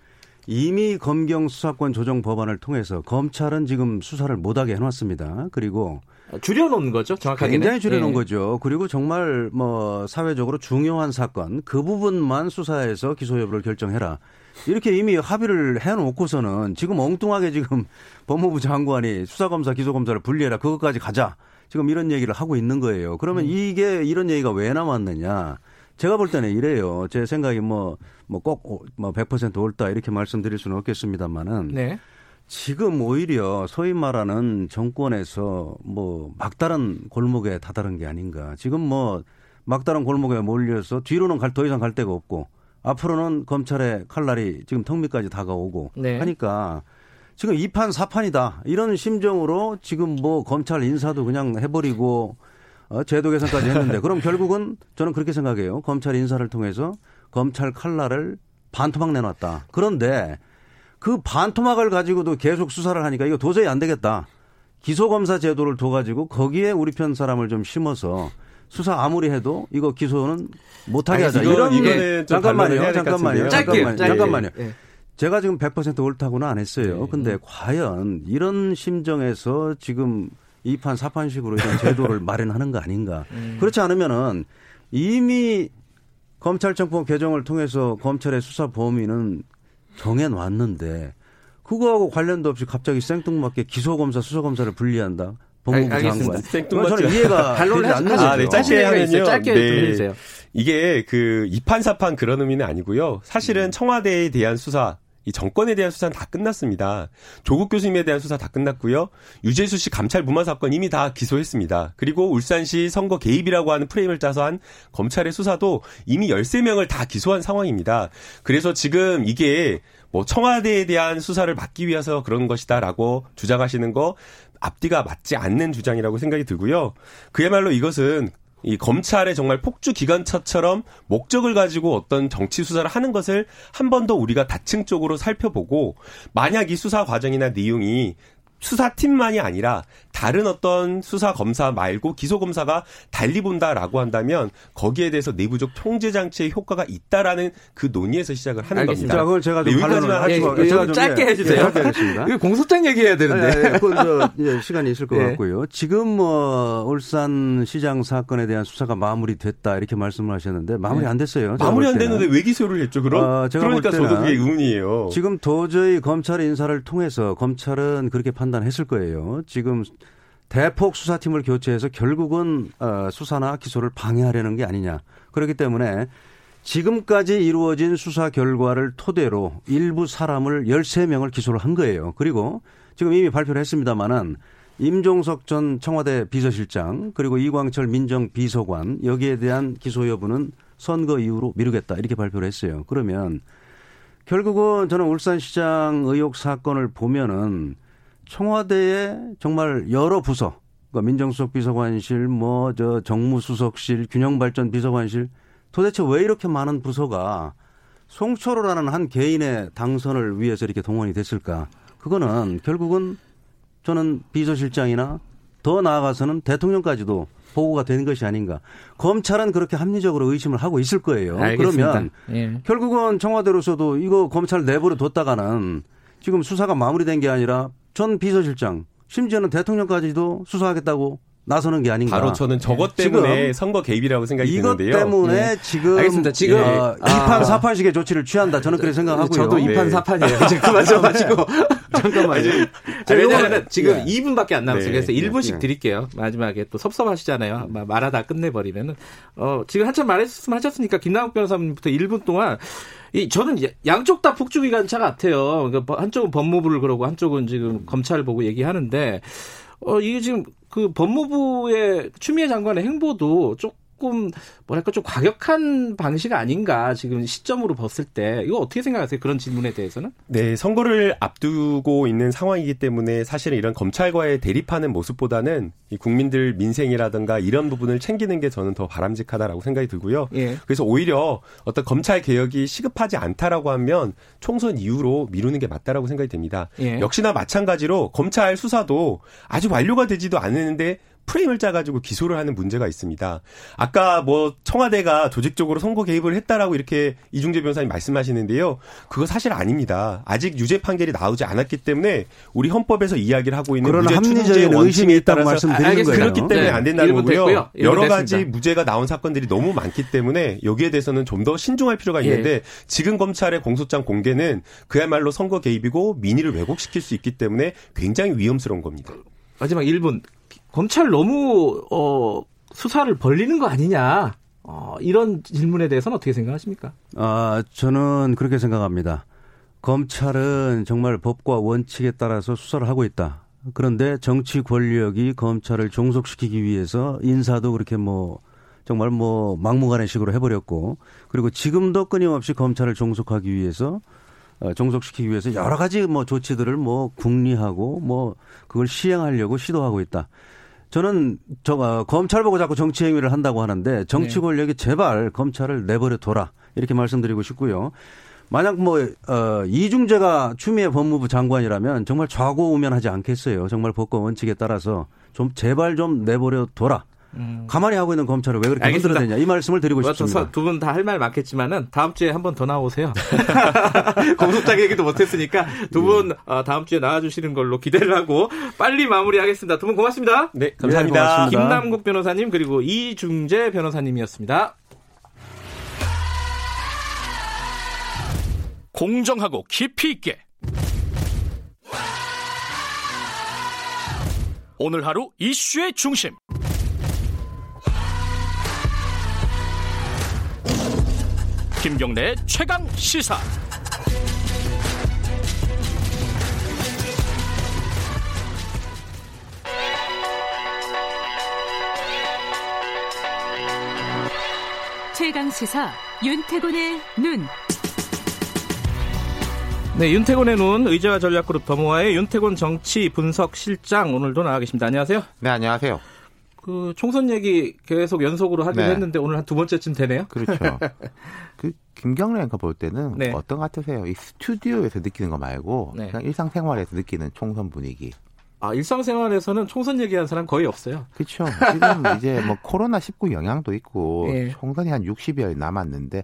이미 검경 수사권 조정 법안을 통해서 검찰은 지금 수사를 못하게 해놨습니다. 그리고 줄여놓은 거죠, 정확하게. 굉장히 줄여놓은 네. 거죠. 그리고 정말 뭐 사회적으로 중요한 사건 그 부분만 수사해서 기소 여부를 결정해라. 이렇게 이미 합의를 해놓고서는 지금 엉뚱하게 지금 법무부 장관이 수사검사, 기소검사를 분리해라. 그것까지 가자. 지금 이런 얘기를 하고 있는 거예요. 그러면 음. 이게 이런 얘기가 왜 남았느냐. 제가 볼 때는 이래요. 제 생각이 뭐, 뭐 꼭, 뭐 100% 옳다 이렇게 말씀드릴 수는 없겠습니다만은. 네. 지금 오히려 소위 말하는 정권에서 뭐 막다른 골목에 다다른 게 아닌가. 지금 뭐 막다른 골목에 몰려서 뒤로는 갈, 더 이상 갈 데가 없고 앞으로는 검찰의 칼날이 지금 턱밑까지 다가오고 네. 하니까 지금 2판 4판이다. 이런 심정으로 지금 뭐 검찰 인사도 그냥 해버리고 어, 제도 개선까지 했는데 그럼 결국은 저는 그렇게 생각해요. 검찰 인사를 통해서 검찰 칼날을 반토막 내놨다. 그런데 그 반토막을 가지고도 계속 수사를 하니까 이거 도저히 안 되겠다. 기소검사 제도를 둬가지고 거기에 우리 편 사람을 좀 심어서 수사 아무리 해도 이거 기소는 못하게 하자. 이런 게 잠깐만요. 잠깐만요. 잠깐만요. 잠깐만요. 예. 제가 지금 100% 옳다고는 안 했어요. 네. 근데 과연 이런 심정에서 지금 2판 4판식으로 이런 제도를 마련하는 거 아닌가. 음. 그렇지 않으면은 이미 검찰청법 개정을 통해서 검찰의 수사 범위는 정해놨는데 그거하고 관련도 없이 갑자기 생뚱맞게 기소검사, 수사검사를 분리한다. 법무부 장관. 저는 이해가 되지 않는 거죠. 아, 네, 짧게 하면요. 짧게 네. 해주세요. 이게 그 이판사판 그런 의미는 아니고요. 사실은 음. 청와대에 대한 수사 이 정권에 대한 수사는 다 끝났습니다. 조국 교수님에 대한 수사 다 끝났고요. 유재수 씨 감찰 무마 사건 이미 다 기소했습니다. 그리고 울산시 선거 개입이라고 하는 프레임을 짜서 한 검찰의 수사도 이미 13명을 다 기소한 상황입니다. 그래서 지금 이게 뭐 청와대에 대한 수사를 막기 위해서 그런 것이다라고 주장하시는 거 앞뒤가 맞지 않는 주장이라고 생각이 들고요. 그야말로 이것은 이 검찰의 정말 폭주 기관차처럼 목적을 가지고 어떤 정치 수사를 하는 것을 한 번 더 우리가 다층적으로 살펴보고 만약 이 수사 과정이나 내용이 수사팀만이 아니라 다른 어떤 수사 검사 말고 기소 검사가 달리 본다라고 한다면 거기에 대해서 내부적 통제 장치의 효과가 있다라는 그 논의에서 시작을 하는 알겠습니다. 겁니다. 자, 그걸 제가 좀 네, 여기까지만 하시고 예, 제가 좀 짧게 예, 해주세요. 예, 공소장 얘기해야 되는데. 예, 예, 그, 예, 시간이 있을 것 같고요. 지금 뭐 울산 시장 사건에 대한 수사가 마무리됐다 이렇게 말씀을 하셨는데 마무리 안 됐어요. 마무리 안 됐는데 왜 기소를 했죠? 그럼? 어, 그러니까 저도 그게 의문이에요. 지금 도저히 검찰 인사를 통해서 검찰은 그렇게 판단했을 거예요. 지금 대폭 수사팀을 교체해서 결국은 어, 수사나 기소를 방해하려는 게 아니냐. 그렇기 때문에 지금까지 이루어진 수사 결과를 토대로 일부 사람을 13명을 기소를 한 거예요. 그리고 지금 이미 발표를 했습니다마는 임종석 전 청와대 비서실장 그리고 이광철 민정 비서관 여기에 대한 기소 여부는 선거 이후로 미루겠다 이렇게 발표를 했어요. 그러면 결국은 저는 울산시장 의혹 사건을 보면은 청와대에 정말 여러 부서, 그러니까 민정수석 비서관실, 뭐 저 정무수석실, 균형발전 비서관실 도대체 왜 이렇게 많은 부서가 송철호라는 한 개인의 당선을 위해서 이렇게 동원이 됐을까? 그거는 결국은 저는 비서실장이나 더 나아가서는 대통령까지도 보고가 되는 것이 아닌가. 검찰은 그렇게 합리적으로 의심을 하고 있을 거예요. 알겠습니다. 그러면 예. 결국은 청와대로서도 이거 검찰 내부로 뒀다가는 지금 수사가 마무리된 게 아니라 전 비서실장 심지어는 대통령까지도 수사하겠다고 나서는 게 아닌가. 바로 저는 저것 때문에 선거 개입이라고 생각이 이것 드는데요. 이것 때문에 예. 지금 알겠습니다. 지금 어, 아. 2판 4판식의 조치를 취한다. 저는 그렇게 생각하고요. 저도 2판 4판이에요. 이제 그만 좀 하시고. 잠깐만요. 왜냐하면 지금 네. 2분밖에 안 남았어요. 그래서 네. 1분씩 네. 드릴게요. 마지막에 또 섭섭하시잖아요. 말하다 끝내버리면은. 어, 지금 한참 말했으면 하셨으니까 김남욱 변호사님부터 1분 동안 이 저는 양쪽 다 폭주기관차 같아요. 그러니까 한쪽은 법무부를 그러고 한쪽은 지금 검찰을 보고 얘기하는데 어 이게 지금 그 법무부의 추미애 장관의 행보도 좀 조금 뭐랄까 좀 과격한 방식 아닌가 지금 시점으로 봤을 때 이거 어떻게 생각하세요? 그런 질문에 대해서는? 네, 선거를 앞두고 있는 상황이기 때문에 사실은 이런 검찰과의 대립하는 모습보다는 이 국민들 민생이라든가 이런 부분을 챙기는 게 저는 더 바람직하다라고 생각이 들고요. 예. 그래서 오히려 어떤 검찰 개혁이 시급하지 않다라고 하면 총선 이후로 미루는 게 맞다라고 생각이 됩니다. 예. 역시나 마찬가지로 검찰 수사도 아직 완료가 되지도 않았는데 프레임을 짜가지고 기소를 하는 문제가 있습니다. 아까 뭐 청와대가 조직적으로 선거 개입을 했다라고 이렇게 이중재 변호사님 말씀하시는데요. 그거 사실 아닙니다. 아직 유죄 판결이 나오지 않았기 때문에 우리 헌법에서 이야기를 하고 있는 무죄 추정의 원심이 있다고 말씀드리는 거예요. 그렇기 때문에 네. 안 된다는 거고요. 여러 가지 됐습니다. 무죄가 나온 사건들이 너무 많기 때문에 여기에 대해서는 좀 더 신중할 필요가 있는데 예. 지금 검찰의 공소장 공개는 그야말로 선거 개입이고 민의를 왜곡시킬 수 있기 때문에 굉장히 위험스러운 겁니다. 마지막 1분 검찰 너무 어 수사를 벌리는 거 아니냐. 어, 이런 질문에 대해서는 어떻게 생각하십니까? 아, 저는 그렇게 생각합니다. 검찰은 정말 법과 원칙에 따라서 수사를 하고 있다. 그런데 정치 권력이 검찰을 종속시키기 위해서 인사도 그렇게 뭐 정말 뭐 막무가내 식으로 해버렸고 그리고 지금도 끊임없이 검찰을 종속하기 위해서 어, 종속시키기 위해서 여러 가지 뭐 조치들을 뭐 궁리하고 뭐 그걸 시행하려고 시도하고 있다. 저는 저 어, 검찰 보고 자꾸 정치 행위를 한다고 하는데 정치 네. 권력이 제발 검찰을 내버려 둬라 이렇게 말씀드리고 싶고요. 만약 뭐 어, 이중재가 추미애 법무부 장관이라면 정말 좌고우면하지 않겠어요. 정말 법과 원칙에 따라서 좀 제발 좀 내버려 둬라. 음. 가만히 하고 있는 검찰을 왜 그렇게 흔들어대냐 이 말씀을 드리고 뭐 싶습니다. 두 분 다 할 말 많겠지만은 다음 주에 한 번 더 나오세요. 공소장 얘기도 못했으니까 두분 예. 어, 다음 주에 나와주시는 걸로 기대를 하고 빨리 마무리하겠습니다. 두 분 고맙습니다. 네, 감사합니다. 네, 김남국 변호사님 그리고 이중재 변호사님이었습니다. 공정하고 깊이 있게 오늘 하루 이슈의 중심 김경래 최강 시사. 최강 시사 윤태곤의 눈. 네, 윤태곤의 눈 의자와 전략그룹 더모아의 윤태곤 정치 분석 실장 오늘도 나와 계십니다. 안녕하세요. 네, 안녕하세요. 그 총선 얘기 계속 연속으로 하기로 네. 했는데 오늘 한 두 번째쯤 되네요. 그렇죠. 그 김경래 앵커 볼 때는 네. 어떤 것 같으세요? 이 스튜디오에서 느끼는 거 말고 네. 그냥 일상생활에서 느끼는 총선 분위기. 아, 일상생활에서는 총선 얘기하는 사람 거의 없어요. 그렇죠. 지금 이제 뭐 코로나 19 영향도 있고 예. 총선이 한 60여일 남았는데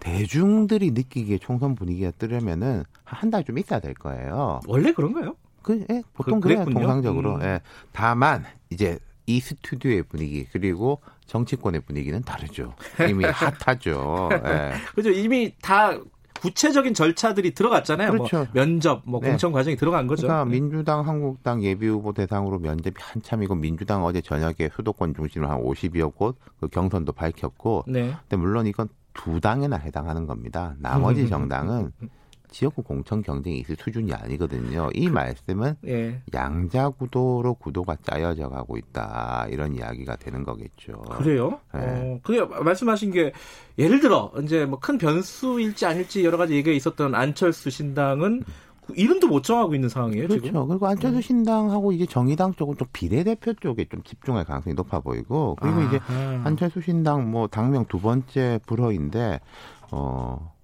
대중들이 느끼기에 총선 분위기가 뜨려면은 한 달 좀 있어야 될 거예요. 원래 그런가요? 그, 예, 보통 그, 그래요, 통상적으로. 음. 예. 다만, 이제 이 스튜디오의 분위기, 그리고 정치권의 분위기는 다르죠. 이미 핫하죠. 예. 그죠. 이미 다 구체적인 절차들이 들어갔잖아요. 뭐 그렇죠. 뭐 면접, 뭐 네. 공천 과정이 들어간 거죠. 그러니까 네. 민주당, 한국당 예비 후보 대상으로 면접이 한참이고 민주당 어제 저녁에 수도권 중심으로 한 50여 곳 그 경선도 밝혔고, 네. 근데 물론 이건 두 당에나 해당하는 겁니다. 나머지 정당은 지역구 공천 경쟁이 있을 수준이 아니거든요. 이 그, 말씀은 예. 양자 구도로 구도가 짜여져 가고 있다 이런 이야기가 되는 거겠죠. 그래요? 네. 어, 그게 말씀하신 게 예를 들어 이제 뭐 큰 변수일지 아닐지 여러 가지 얘기가 있었던 안철수 신당은 이름도 못 정하고 있는 상황이에요. 그렇죠. 지금? 그리고 안철수 음. 신당하고 이제 정의당 쪽은 좀 비례대표 쪽에 좀 집중할 가능성이 높아 보이고 그리고 아, 이제 안철수 신당 뭐 당명 두 번째 불허인데 어.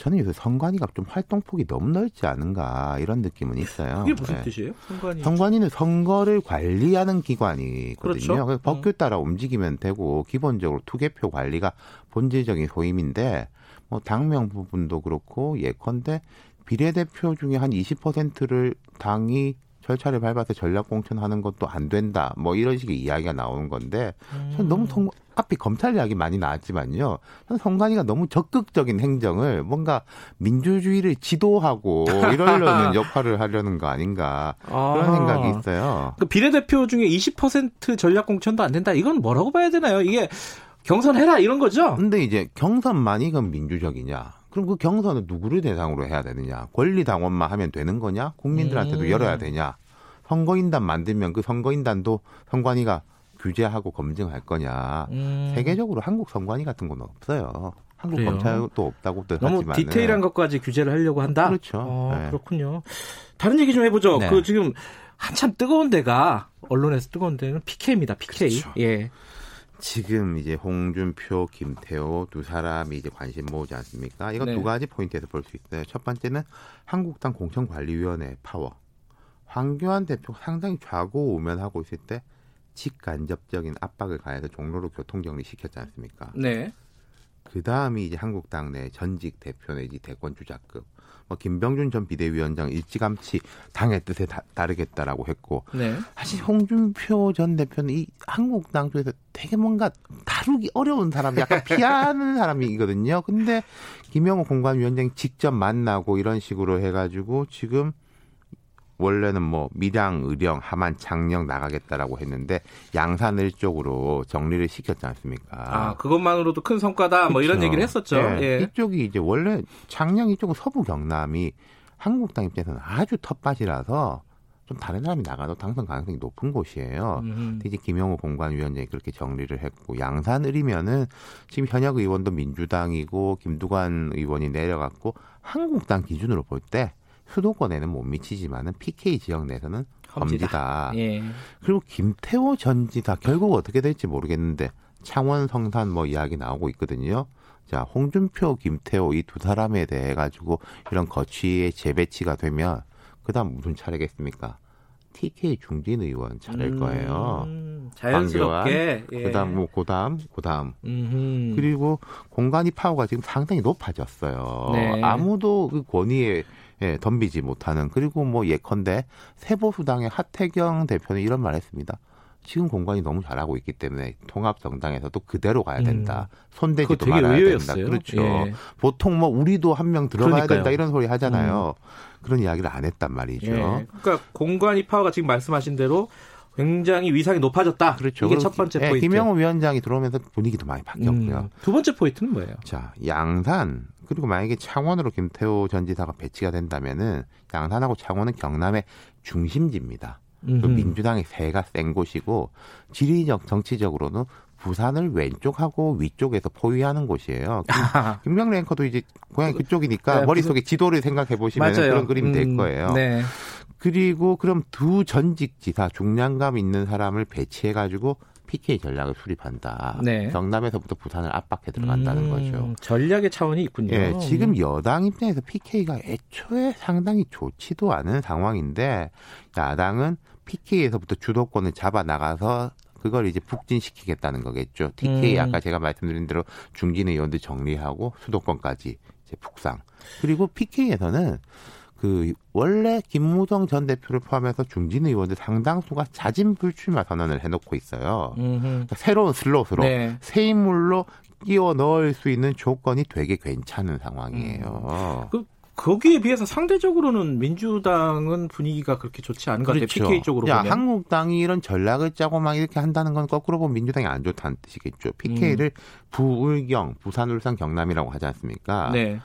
저는 요새 선관위가 좀 활동폭이 너무 넓지 않은가 이런 느낌은 있어요. 그게 무슨 네. 뜻이에요? 선관위. 선관위는 선거를 관리하는 기관이거든요. 그렇죠. 법규 따라 어. 움직이면 되고 기본적으로 투개표 관리가 본질적인 소임인데 뭐 당명 부분도 그렇고 예컨대 비례대표 중에 한 20%를 당이 절차를 밟아서 전략 공천하는 것도 안 된다. 뭐 이런 식의 이야기가 나오는 건데 저는 너무 성, 앞에 검찰 이야기 많이 나왔지만요. 저는 성관이가 너무 적극적인 행정을 뭔가 민주주의를 지도하고 이러려는 역할을 하려는 거 아닌가 그런 아. 생각이 있어요. 그 비례대표 중에 20% 전략 공천도 안 된다. 이건 뭐라고 봐야 되나요? 이게 경선해라 이런 거죠? 근데 이제 경선만이 그럼 민주적이냐? 그럼 그 경선은 누구를 대상으로 해야 되느냐? 권리당원만 하면 되는 거냐? 국민들한테도 음. 열어야 되냐? 선거인단 만들면 그 선거인단도 선관위가 규제하고 검증할 거냐? 음. 세계적으로 한국 선관위 같은 건 없어요. 한국 그래요? 검찰도 없다고들 너무 하지만 디테일한 것까지 규제를 하려고 한다. 그렇죠. 어, 네. 그렇군요. 다른 얘기 좀 해보죠. 네. 그 지금 한참 뜨거운 데가 언론에서 뜨거운 데는 PK입니다. PK. 그렇죠. 예. 지금 이제 홍준표, 김태호 두 사람이 이제 관심 모으지 않습니까? 이건 네. 두 가지 포인트에서 볼 수 있어요. 첫 번째는 한국당 공천관리위원회 파워. 황교안 대표 상당히 좌고 우면하고 있을 때 직간접적인 압박을 가해서 종로로 교통정리 시켰지 않습니까? 네. 그 다음이 이제 한국당 내 전직 대표 내지 대권 주자급 뭐 김병준 전 비대위원장 일찌감치 당의 뜻에 다, 따르겠다라고 했고 네. 사실 홍준표 전 대표는 이 한국당 쪽에서 되게 뭔가 다루기 어려운 사람, 약간 피하는 사람이거든요. 근데 김영호 공관위원장이 직접 만나고 이런 식으로 해가지고 지금 원래는 뭐 밀양, 의령, 함안, 장령 나가겠다라고 했는데 양산을 쪽으로 정리를 시켰지 않습니까? 아 그것만으로도 큰 성과다. 그쵸. 뭐 이런 얘기를 했었죠. 네. 예. 이쪽이 이제 원래 장령 이쪽은 서부 경남이 한국당 입장에서는 아주 텃밭이라서 좀 다른 사람이 나가도 당선 가능성이 높은 곳이에요. 음. 이제 김영호 공관위원장이 그렇게 정리를 했고 양산을이면은 지금 현역 의원도 민주당이고 김두관 의원이 내려갔고 한국당 기준으로 볼 때 수도권에는 못 미치지만은 PK 지역 내에서는 험지다. 예. 그리고 김태호 전 지사 결국 어떻게 될지 모르겠는데 창원 성산 뭐 이야기 나오고 있거든요. 자, 홍준표, 김태호 이 두 사람에 대해 가지고 이런 거취의 재배치가 되면 그다음 무슨 차례겠습니까? TK 중진 의원 차례일 음, 거예요. 음, 자연스럽게. 예. 그다음 뭐 그다음 그다음 음흠. 그리고 공간이 파워가 지금 상당히 높아졌어요. 네. 아무도 그 권위에 예, 덤비지 못하는 그리고 뭐 예컨대 세보수당의 하태경 대표는 이런 말했습니다. 지금 공간이 너무 잘하고 있기 때문에 통합 정당에서도 그대로 가야 된다. 음. 손대지도 말아야 의외였어요. 된다. 그렇죠. 예. 보통 뭐 우리도 한 명 들어가야 그러니까요. 된다 이런 소리 하잖아요. 음. 그런 이야기를 안 했단 말이죠. 예. 그러니까 공간이 파워가 지금 말씀하신 대로 굉장히 위상이 높아졌다. 그렇죠. 이게 첫 번째 예, 포인트. 김영호 위원장이 들어오면서 분위기도 많이 바뀌었고요. 음. 두 번째 포인트는 뭐예요? 자, 양산 그리고 만약에 창원으로 김태호 전 지사가 배치가 된다면은 양산하고 창원은 경남의 중심지입니다. 그 민주당의 세가 센 곳이고 지리적 정치적으로는 부산을 왼쪽하고 위쪽에서 포위하는 곳이에요. 김명래 앵커도 이제 고향 그쪽이니까 네, 머릿속에 지도를 생각해 보시면 그런 그림이 될 음, 거예요. 네. 그리고 그럼 두 전직 지사 중량감 있는 사람을 배치해 가지고 PK 전략을 수립한다. 네. 경남에서부터 부산을 압박해 들어간다는 음, 거죠. 전략의 차원이 있군요. 예, 지금 여당 입장에서 PK가 애초에 상당히 좋지도 않은 상황인데 야당은 PK에서부터 주도권을 잡아 나가서 그걸 이제 북진시키겠다는 거겠죠. TK 음. 아까 제가 말씀드린 대로 중진 의원들 정리하고 수도권까지 이제 북상. 그리고 PK에서는 그 원래 김무성 전 대표를 포함해서 중진 의원들 상당수가 자진 불출마 선언을 해놓고 있어요. 그러니까 새로운 슬롯으로 네. 새 인물로 끼워 넣을 수 있는 조건이 되게 괜찮은 상황이에요. 음. 그 거기에 비해서 상대적으로는 민주당은 분위기가 그렇게 좋지 않은 것 같아요. 그렇죠. PK 쪽으로 야, 보면. 한국당이 이런 전략을 짜고 막 이렇게 한다는 건 거꾸로 보면 민주당이 안 좋다는 뜻이겠죠. PK를 음. 부울경, 부산, 울산, 경남이라고 하지 않습니까? 네.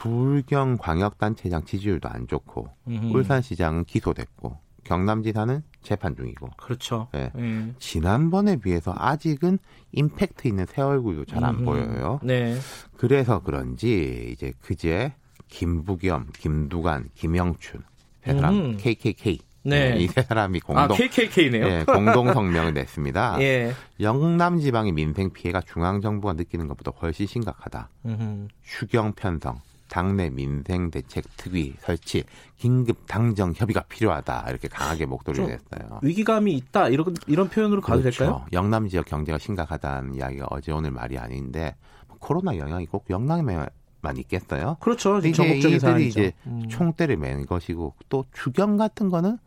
부울경 광역단체장 지지율도 안 좋고 음흠. 울산시장은 기소됐고 경남지사는 재판 중이고. 그렇죠. 네. 네. 지난번에 비해서 아직은 임팩트 있는 새 얼굴도 잘 안 보여요. 네. 그래서 그런지 이제 그제 김부겸, 김두관, 김영춘 세 사람 음. KKK 네. 네. 이세 사람이 공동 아, KKK네요. 네, 공동 성명을 냈습니다. 예. 영남 지방의 민생 피해가 중앙 정부가 느끼는 것보다 훨씬 심각하다. 음흠. 추경 편성, 당내 민생 대책 특위 설치, 긴급 당정 협의가 필요하다. 이렇게 강하게 목도리를 냈어요. 위기감이 있다. 이런 이런 표현으로 가도 그렇죠. 될까요? 영남 지역 경제가 심각하다는 이야기가 어제 오늘 말이 아닌데 코로나 영향이 꼭 영남에 만 있겠어요. 그렇죠. 이제 이들이 이제 음. 총대를 맨 것이고 또 추경 같은 거는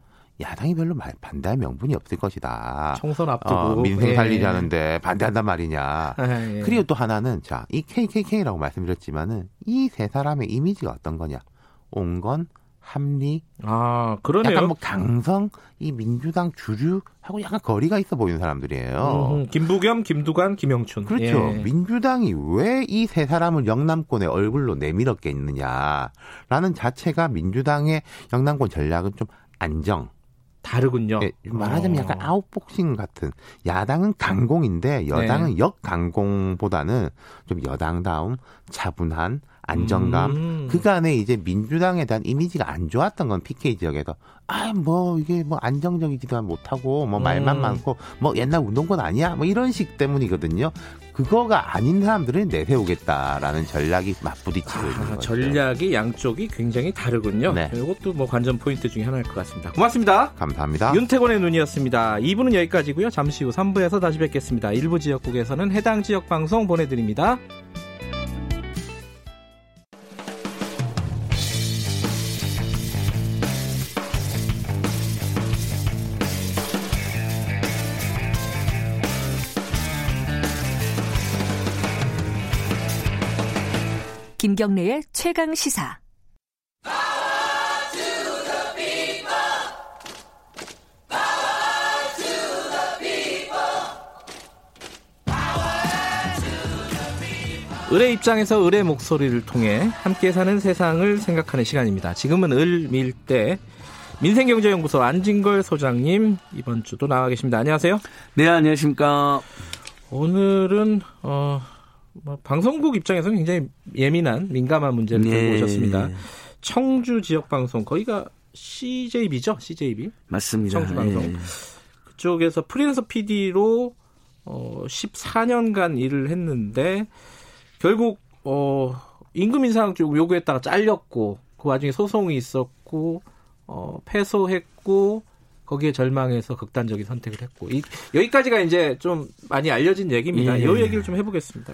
야당이 별로 반대할 명분이 없을 것이다. 총선 앞두고 어, 민생 예. 살리자는데 예. 반대한단 말이냐. 예. 그리고 또 하나는 자 이 KKK라고 말씀드렸지만은 이 세 사람의 이미지가 어떤 거냐. 온건 합리. 아, 그러네요. 약간 뭐 강성, 이 민주당 주류하고 약간 거리가 있어 보이는 사람들이에요. 음, 김부겸, 김두관, 김영춘. 그렇죠. 예. 민주당이 왜 이 세 사람을 영남권의 얼굴로 내밀었겠느냐라는 자체가 민주당의 영남권 전략은 좀 안정. 다르군요. 네, 말하자면 어. 약간 아웃복싱 같은 야당은 강공인데 여당은 네. 역강공보다는 좀 여당다움 차분한 안정감 음. 그간에 이제 민주당에 대한 이미지가 안 좋았던 건 PK 지역에서 아 뭐 이게 뭐 안정적이지도 못하고 뭐 말만 음. 많고 뭐 옛날 운동권 아니야 뭐 이런 식 때문이거든요. 그거가 아닌 사람들을 내세우겠다라는 전략이 맞부딪히고 아, 있는 거죠. 전략이 양쪽이 굉장히 다르군요. 네. 이것도 뭐 관전 포인트 중에 하나일 것 같습니다. 고맙습니다. 감사합니다. 윤태곤의 눈이었습니다. 2부는 여기까지고요. 잠시 후 3부에서 다시 뵙겠습니다. 일부 지역국에서는 해당 지역 방송 보내드립니다. 김경래의 최강 시사. 을의 입장에서 을의 목소리를 통해 함께 사는 세상을 생각하는 시간입니다. 지금은 을 밀대 민생경제연구소 안진걸 소장님 이번 주도 나와 계십니다. 안녕하세요. 네, 안녕하십니까. 오늘은 어, 뭐 방송국 입장에서는 굉장히 예민한 민감한 문제를 들고 네. 오셨습니다. 청주 지역 방송 거기가 CJB죠? CJB 맞습니다. 청주 방송 네. 그쪽에서 프리랜서 PD로 어 14년간 일을 했는데 결국 어 임금 인상 쪽 요구했다가 잘렸고 그 와중에 소송이 있었고 어 패소했고 거기에 절망해서 극단적인 선택을 했고 이, 여기까지가 이제 좀 많이 알려진 얘기입니다. 예. 이 얘기를 좀 해보겠습니다.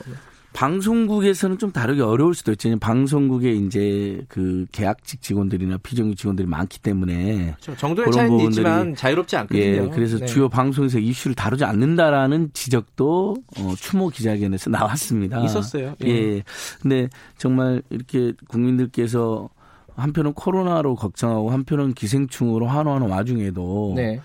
방송국에서는 좀 다르게 어려울 수도 있죠. 방송국에 이제 그 계약직 직원들이나 비정규 직원들이 많기 때문에 그렇죠. 정도의 차이는 있지만 자유롭지 않거든요. 예, 그래서 네. 주요 방송에서 이슈를 다루지 않는다라는 지적도 어, 추모 기자회견에서 나왔습니다. 있었어요. 예. 예. 근데 정말 이렇게 국민들께서 한편은 코로나로 걱정하고 한편은 기생충으로 환호하는 와중에도 네.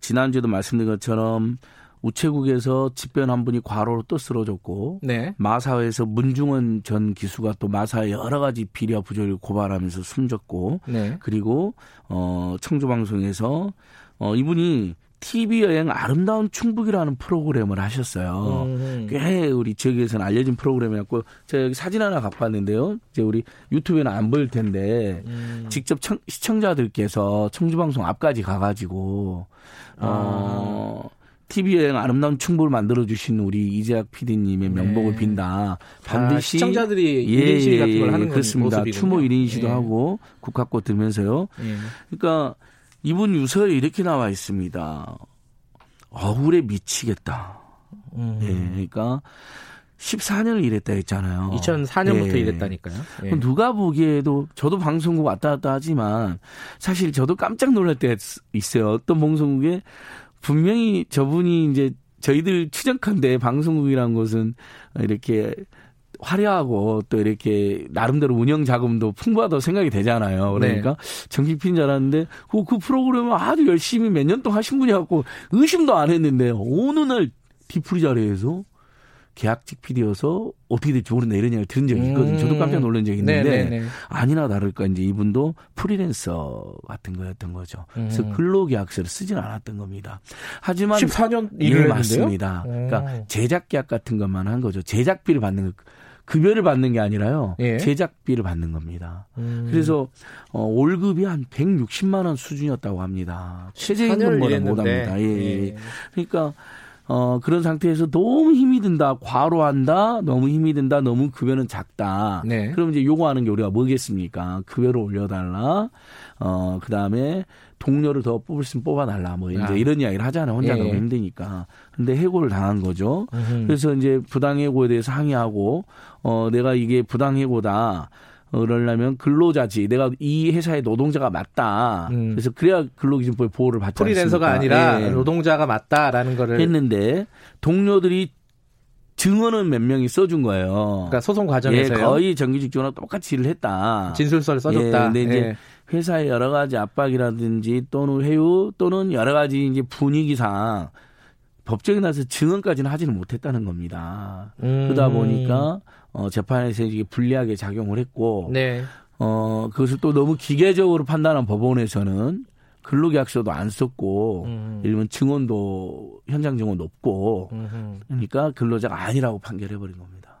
지난주에도 말씀드린 것처럼 우체국에서 집변 한 분이 과로로 또 쓰러졌고 네. 마사회에서 문중원 전 기수가 또 마사의 여러 가지 비리와 부조리를 고발하면서 숨졌고 네. 그리고 어 청주 방송에서 어 이분이 TV 여행 아름다운 충북이라는 프로그램을 하셨어요. 음. 꽤 우리 지역에서는 알려진 프로그램이었고 제가 여기 사진 하나 갖고 왔는데요. 이제 우리 유튜브에는 안 보일 텐데 음. 직접 청, 시청자들께서 청주 방송 앞까지 가가지고 어. 아. TV 여행 아름다운 충북을 만들어 주신 우리 이재학 PD님의 명복을 네. 빈다. 반드시 아, 시청자들이 예, 1인 시위 같은 걸 하는 그렇습니다. 추모 1인 시도 예. 하고 국화꽃 들면서요. 예. 그러니까 이분 유서에 이렇게 나와 있습니다. 억울에 미치겠다. 음. 예, 그러니까 14년을 일했다 했잖아요. 2004년부터 예. 일했다니까요. 예. 누가 보기에도 저도 방송국 왔다 갔다 하지만 사실 저도 깜짝 놀랄 때 있어요. 어떤 방송국에 분명히 저분이 이제 저희들 추정컨대 방송국이라는 곳은 이렇게 화려하고 또 이렇게 나름대로 운영 자금도 풍부하다고 생각이 되잖아요. 그러니까 네. 정식핀인 줄 알았는데 그, 그 프로그램을 아주 열심히 몇 년 동안 하신 분이 갖고 의심도 안 했는데 어느 날 디프리 자리에서 계약직 PD여서 어떻게 될지 모른다 이런 이야기를 들은 적이 있거든요. 음. 저도 깜짝 놀란 적이 있는데 네네네. 아니나 다를까 이제 이분도 프리랜서 같은 거였던 거죠. 음. 그래서 근로계약서를 쓰진 않았던 겁니다. 하지만 14년 일을 예, 맞습니다. 음. 그러니까 제작계약 같은 것만 한 거죠. 제작비를 받는 급여를 받는 게 아니라요. 예. 제작비를 받는 겁니다. 음. 그래서 어, 월급이 한 160만 원 수준이었다고 합니다. 최저임금보다 못합니다. 예, 예. 예. 그러니까 어, 그런 상태에서 너무 힘이 든다, 과로한다, 너무 힘이 든다, 너무 급여는 작다. 네. 그럼 이제 요구하는 게 우리가 뭐겠습니까? 급여를 올려달라. 어, 그 다음에 동료를 더 뽑을 수 있으면 뽑아달라. 뭐 이제 아. 이런 이야기를 하잖아요. 혼자 예. 너무 힘드니까. 근데 해고를 당한 거죠. 음흠. 그래서 이제 부당해고에 대해서 항의하고, 어, 내가 이게 부당해고다. 그러려면 근로자지 내가 이 회사의 노동자가 맞다. 음. 그래서 그래야 근로기준법의 보호를 받지 프리랜서가 아니라 예. 노동자가 맞다라는 거를 했는데 동료들이 증언은 몇 명이 써준 거예요. 그러니까 소송 과정에서요. 예, 거의 정규직 직원과 똑같이 일을 했다. 진술서를 써줬다. 예, 근데 이제 예. 회사의 여러 가지 압박이라든지 또는 회유 또는 여러 가지 이제 분위기상 법정에 나서 증언까지는 하지는 못했다는 겁니다. 음. 그러다 보니까 어, 재판에서 이게 불리하게 작용을 했고, 네. 어, 그것을 또 너무 기계적으로 판단한 법원에서는 근로계약서도 안 썼고, 음. 일본 증언도, 현장 증언도 없고, 음흠. 그러니까 근로자가 아니라고 판결해 버린 겁니다.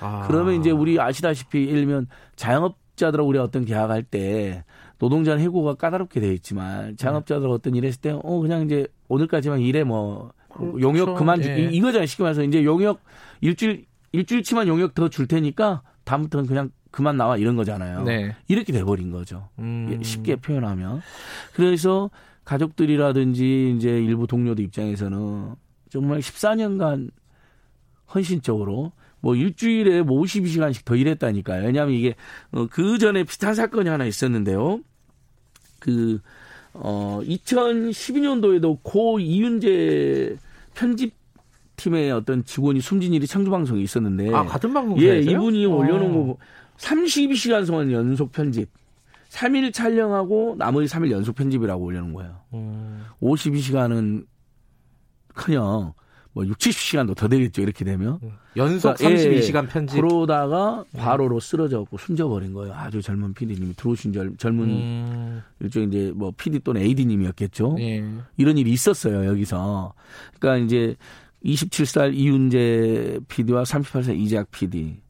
아. 그러면 이제 우리 아시다시피 예를 들면 자영업자들하고 우리가 어떤 계약할 때 노동자 는 해고가 까다롭게 되어 있지만 자영업자들 어떤 일 했을 때, 어, 그냥 이제 오늘까지만 일해 뭐, 그렇죠. 용역 그만, 예. 이거잖아요. 쉽게 말해서 이제 용역 일주일, 일주일치만 용역 더 줄 테니까 다음부터는 그냥 그만 나와 이런 거잖아요. 네. 이렇게 돼버린 거죠. 음. 쉽게 표현하면. 그래서 가족들이라든지 이제 일부 동료들 입장에서는 정말 14년간 헌신적으로 뭐 일주일에 뭐 52시간씩 더 일했다니까요. 왜냐하면 이게 어, 그 전에 비슷한 사건이 하나 있었는데요. 그, 어, 2012년도에도 고 이윤재 편집 팀의 어떤 직원이 숨진 일이 창조방송에 있었는데. 아, 같은 방송사에서요? 예, 이분이 어. 올려놓은 거 32시간 동안 연속 편집. 3일 촬영하고 나머지 3일 연속 편집이라고 올려놓은 거예요. 음. 52시간은 그냥 뭐 6, 70시간도 더 되겠죠. 이렇게 되면. 음. 연속 그러니까, 32시간 예, 편집. 그러다가 과로로 쓰러져갖고 숨져버린 거예요. 아주 젊은 PD님이 들어오신 젊, 젊은 음. 일종 이제 뭐 PD 또는 AD님이었겠죠. 예. 이런 일이 있었어요. 여기서. 그러니까 이제 27살 이윤재 PD와 38살 이재학 PD.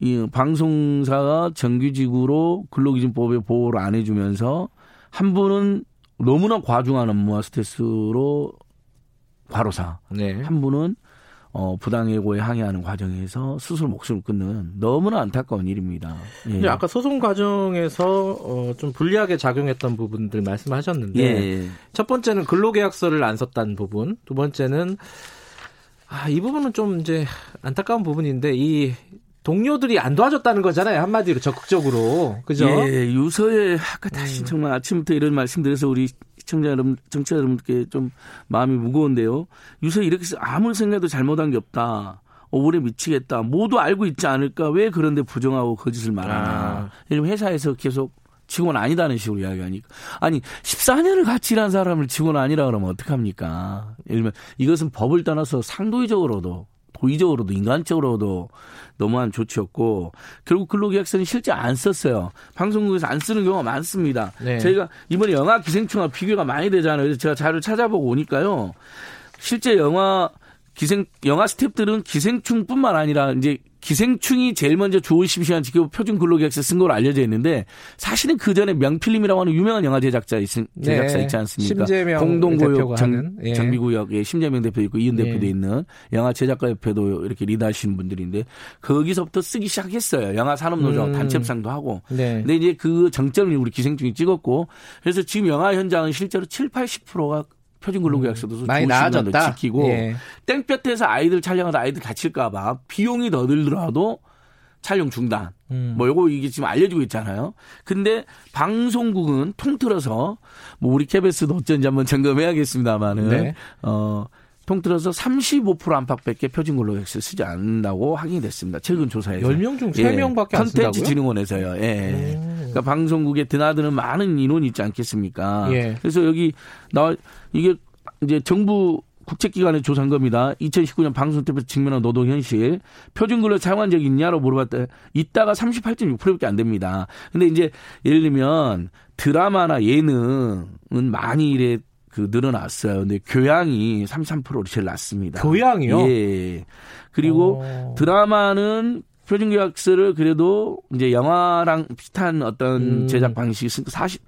이 방송사가 정규직으로 근로기준법의 보호를 안 해주면서 한 분은 너무나 과중한 업무와 스트레스로 과로사. 네. 한 분은 어, 부당해고에 항의하는 과정에서 스스로 목숨을 끊는 너무나 안타까운 일입니다. 예. 근데 아까 소송 과정에서 어, 좀 불리하게 작용했던 부분들 말씀하셨는데 예. 첫 번째는 근로계약서를 안 썼다는 부분, 두 번째는 아, 이 부분은 좀 이제 안타까운 부분인데 이 동료들이 안 도와줬다는 거잖아요. 한마디로 적극적으로. 그죠? 예, 유서에 아까 다시 음. 정말 아침부터 이런 말씀드려서 우리 시청자 여러분, 정치자 여러분께 좀 마음이 무거운데요. 유서에 이렇게 아무리 생각해도 잘못한 게 없다. 억울해 미치겠다. 모두 알고 있지 않을까? 왜 그런데 부정하고 거짓을 말하나? 아. 회사에서 계속 직원 아니다는 식으로 이야기하니까. 아니, 14년을 같이 일한 사람을 직원 아니라 그러면 어떡합니까? 예를 들면 이것은 법을 떠나서 상도의적으로도 도의적으로도 인간적으로도 너무한 조치였고 결국 근로계약서는 실제 안 썼어요. 방송국에서 안 쓰는 경우가 많습니다. 네. 저희가 이번에 영화 기생충과 비교가 많이 되잖아요. 그래서 제가 자료를 찾아보고 오니까요. 실제 영화 기생 영화 스탭들은 기생충뿐만 아니라 이제 기생충이 제일 먼저 좋은 12시간 지키고 표준 근로계약서 쓴 걸로 알려져 있는데 사실은 그 전에 명필림이라고 하는 유명한 영화 제작자 있, 제작사 네. 있지 않습니까? 공동고역 정, 예. 정비구역에 심재명 대표 있고 이은 대표도 예. 있는 영화 제작가 협회도 이렇게 리드하시는 분들인데 거기서부터 쓰기 시작했어요. 영화 산업노조 음. 단체 협상도 하고. 네. 근데 이제 그 정점을 우리 기생충이 찍었고 그래서 지금 영화 현장은 실제로 7, 80%가 표준 근로계약서도 음, 많이 나아졌다. 지키고 예. 땡볕에서 아이들 촬영하다 아이들 다칠까봐 비용이 더 들더라도 촬영 중단. 음. 뭐 요거 이게 지금 알려지고 있잖아요. 근데 방송국은 통틀어서 뭐 우리 KBS도 어쩐지 한번 점검해야겠습니다만은 네. 어 통틀어서 35% 안팎밖에 표준 근로계약서 쓰지 않는다고 확인이 됐습니다. 최근 조사에서. 10명 중 3명밖에 예, 안 쓴다고요? 컨텐츠 진흥원에서요. 예. 그러니까 방송국에 드나드는 많은 인원이 있지 않겠습니까? 예. 그래서 여기 나 이게 이제 정부 국책기관의 조사한 겁니다. 2019년 방송태에서 직면한 노동 현실. 표준근로 사용한 적이 있냐로 물어봤더니 있다가 38.6%밖에 안 됩니다. 근데 이제 예를 들면 드라마나 예능은 많이 이래 그 늘어났어요. 근데 교양이 33%로 제일 낮습니다. 교양이요? 예. 그리고 오. 어. 드라마는 표준계약서를 그래도 이제 영화랑 비슷한 어떤 음. 제작 방식이 40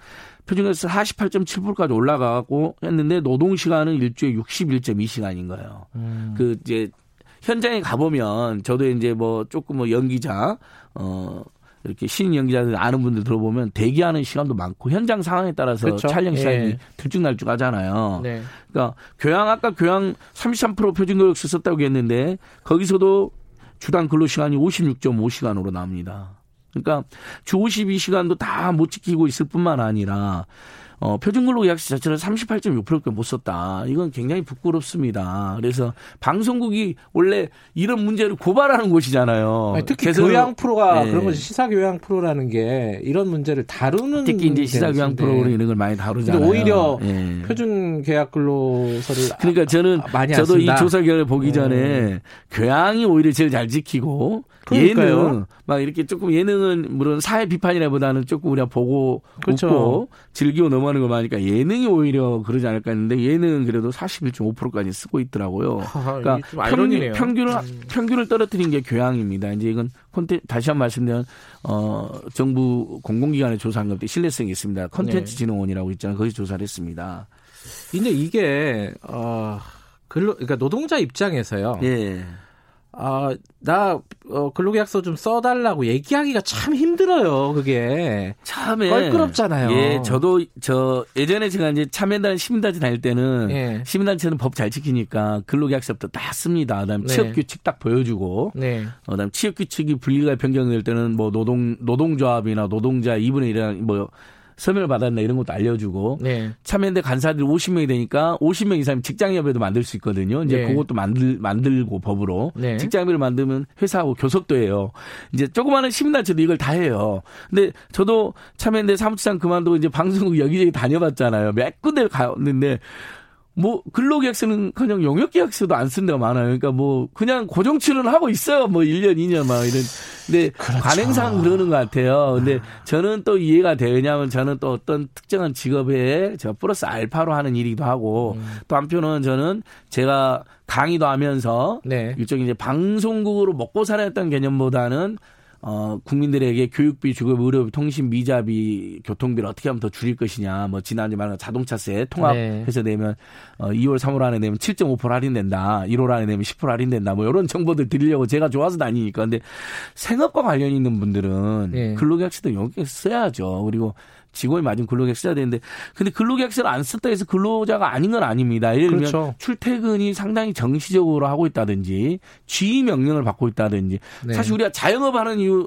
표준에서 48.7%까지 올라가고 했는데 노동 시간은 일주에 61.2시간인 거예요. 음. 그 이제 현장에 가보면 저도 이제 뭐 조금 뭐 연기자 어 이렇게 신인 연기자들 아는 분들 들어보면 대기하는 시간도 많고 현장 상황에 따라서 그렇죠? 촬영 시간이 예. 들쭉날쭉 하잖아요. 네. 그러니까 교양 아까 교양 33% 표준 교육서 썼다고 했는데 거기서도 주당 근로 시간이 56.5시간으로 나옵니다. 그러니까 주 52시간도 다 못 지키고 있을 뿐만 아니라 어, 표준근로계약서 자체를 38.6%밖에 못 썼다. 이건 굉장히 부끄럽습니다. 그래서 방송국이 원래 이런 문제를 고발하는 곳이잖아요. 아니, 특히 교양 프로가 네. 그런 것이 시사교양 프로라는 게 이런 문제를 다루는 특히 이제 시사교양 프로로 이런 걸 많이 다루잖아요. 오히려 네. 표준 계약 근로서를 그러니까 저는 저도 이 조사 결과 보기 전에 음. 교양이 오히려 제일 잘 지키고 그러니까요. 예능 막 이렇게 조금 예능은 물론 사회 비판이라보다는 조금 우리가 보고 그렇죠. 웃고 즐기고 넘어가는 거 많으니까 예능이 오히려 그러지 않을까 했는데 예능은 그래도 41.5%까지 쓰고 있더라고요. 그러니까 평균, 평균을 음. 평균을 떨어뜨린 게 교양입니다. 이제 이건 콘텐 다시 한 번 말씀드리면 어 정부 공공기관에 조사한 것때 신뢰성이 있습니다. 콘텐츠 네. 진흥원이라고 있잖아요. 거기 조사를 했습니다. 근데 이게 어 근로 그러니까 노동자 입장에서요. 예. 아, 나, 어, 근로계약서 좀 써달라고 얘기하기가 참 힘들어요, 그게. 참에. 껄끄럽잖아요. 예, 저도, 저, 예전에 제가 이제 참여단 시민단체 다닐 때는, 예. 시민단체는 법 잘 지키니까 근로계약서부터 다 씁니다. 그 다음 네. 취업규칙 딱 보여주고, 네. 어, 그 다음 취업규칙이 분리가 변경될 때는 뭐 노동, 노동조합이나 노동자 2분의 1이랑 뭐, 서명을 받았나 이런 것도 알려주고 네. 참여연대 간사들이 50명이 되니까 50명 이상 직장협의도 만들 수 있거든요. 이제 네. 그것도 만들 만들고 법으로 네. 직장협의를 만들면 회사하고 교섭도 해요. 이제 조그마한 시민단체도 이걸 다 해요. 근데 저도 참여연대 사무처장 그만두고 이제 방송국 여기저기 다녀봤잖아요. 몇 군데 갔는데 뭐 근로계약서는 그냥 용역계약서도 안쓴 데가 많아요. 그러니까 뭐 그냥 고정 출연하고 있어요. 뭐 1년, 2년 막 이런. 근데 그렇죠. 관행상 그러는 것 같아요. 근데 저는 또 이해가 돼요. 왜냐하면 저는 또 어떤 특정한 직업에 저 플러스 알파로 하는 일이기도 하고 음. 또 한편은 저는 제가 강의도 하면서 네. 일종의 이제 방송국으로 먹고 살아야 했던 개념보다는 어, 국민들에게 교육비, 주급, 의료비, 통신, 미자비, 교통비를 어떻게 하면 더 줄일 것이냐. 뭐, 지난주에 말한 자동차세 통합해서 네. 내면, 어, 2월, 3월 안에 내면 7.5% 할인된다. 1월 안에 내면 10% 할인된다. 뭐, 이런 정보들 드리려고 제가 좋아서 다니니까. 근데 생업과 관련 있는 분들은 네. 근로계약서도 여기 써야죠. 그리고 직원이 맞은 근로계약 써야 되는데 근데 근로계약서를 안 썼다 해서 근로자가 아닌 건 아닙니다. 예를 들면 그렇죠. 출퇴근이 상당히 정시적으로 하고 있다든지 지휘 명령을 받고 있다든지 네. 사실 우리가 자영업 하는 이유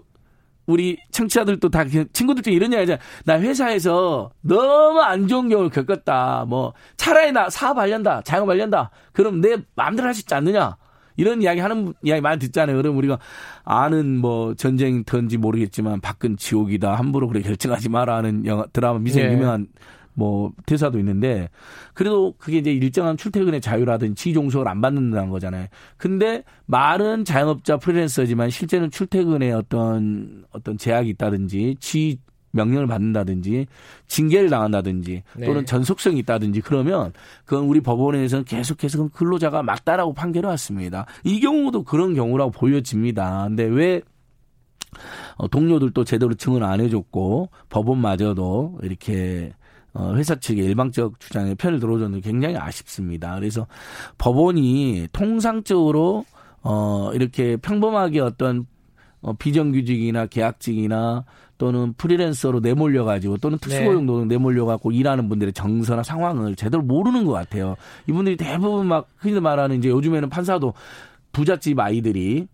우리 청취자들도 다 친구들 중에 이런 이야기잖아. 나 회사에서 너무 안 좋은 경우를 겪었다. 뭐 차라리 나 사업하련다. 자영업하련다. 그럼 내 마음대로 할 수 있지 않느냐. 이런 이야기 하는 이야기 많이 듣잖아요. 그럼 우리가 아는 뭐 전쟁터인지 모르겠지만 밖은 지옥이다. 함부로 그렇게 결정하지 마라 하는 영화 드라마 미생 예. 유명한 뭐 대사도 있는데 그래도 그게 이제 일정한 출퇴근의 자유라든지 지종석을 안 받는다는 거잖아요. 근데 말은 자영업자 프리랜서지만 실제는 출퇴근에 어떤 어떤 제약이 있다든지 지 명령을 받는다든지 징계를 당한다든지 네. 또는 전속성이 있다든지 그러면 그건 우리 법원에서는 계속해서 근로자가 맞다라고 판결해 왔습니다. 이 경우도 그런 경우라고 보여집니다. 근데 왜 어, 동료들도 제대로 증언 안 해줬고 법원마저도 이렇게 어, 회사 측의 일방적 주장에 편을 들어줬는 게 굉장히 아쉽습니다. 그래서 법원이 통상적으로 어, 이렇게 평범하게 어떤 어, 비정규직이나 계약직이나 또는 프리랜서로 내몰려 가지고 또는 특수고용 네. 노동 내몰려 갖고 일하는 분들의 정서나 상황을 제대로 모르는 것 같아요. 이분들이 대부분 막 흔히 말하는 이제 요즘에는 판사도 부잣집 아이들이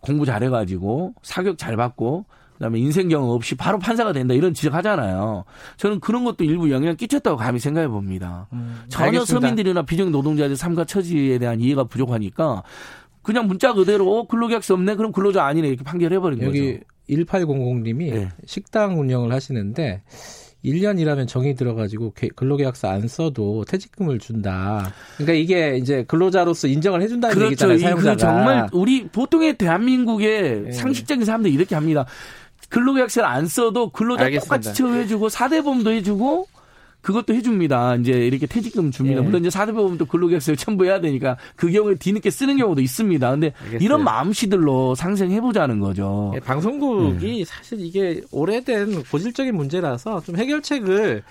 공부 잘해가지고 사격 잘 받고 그다음에 인생 경험 없이 바로 판사가 된다 이런 지적하잖아요. 저는 그런 것도 일부 영향 끼쳤다고 감히 생각해 봅니다. 음, 전혀 알겠습니다. 서민들이나 비정 노동자들 삶과 처지에 대한 이해가 부족하니까 그냥 문자 그대로 근로계약서 없네 그럼 근로자 아니네 이렇게 판결해 버린 거죠. 여기 1800님이 네. 식당 운영을 하시는데 1년 일하면 정이 들어가지고 근로계약서 안 써도 퇴직금을 준다. 그러니까 이게 이제 근로자로서 인정을 해준다는 그렇죠. 얘기잖아요. 사용자가. 정말 우리 보통의 대한민국의 네. 상식적인 사람들이 이렇게 합니다. 근로계약서를 안 써도 근로자 알겠습니다. 똑같이 처우해주고 사대보험도 해주고 그것도 해줍니다. 이제 이렇게 퇴직금 줍니다. 예. 물론 이제 사대보험도 근로계약서를 첨부해야 되니까 그 경우에 뒤늦게 쓰는 경우도 있습니다. 근데 알겠어요. 이런 마음씨들로 상생해보자는 거죠. 예, 방송국이 음. 사실 이게 오래된 고질적인 문제라서 좀 해결책을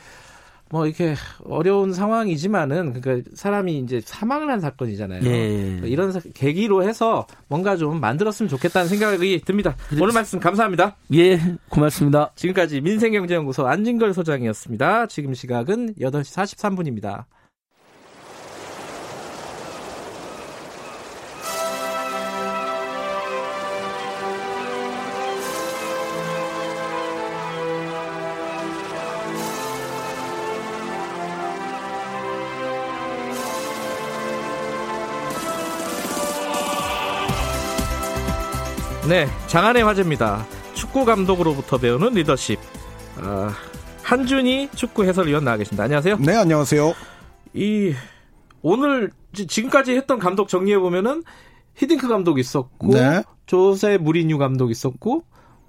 뭐 이렇게 어려운 상황이지만은 그러니까 사람이 이제 사망을 한 사건이잖아요. 예. 이런 계기로 해서 뭔가 좀 만들었으면 좋겠다는 생각이 듭니다. 그렇지. 오늘 말씀 감사합니다. 예, 고맙습니다. 지금까지 민생경제연구소 안진걸 소장이었습니다. 지금 시각은 8시 43분입니다. 네, 장안의 화제입니다. 축구 감독으로부터 배우는 리더십. 아, 한준희 축구 해설위원 나와 계십니다. 안녕하세요. 네, 안녕하세요. 이 오늘 지금까지 했던 감독 정리해 보면은 히딩크 감독 있었고 네. 조세 무리뉴 감독 있었고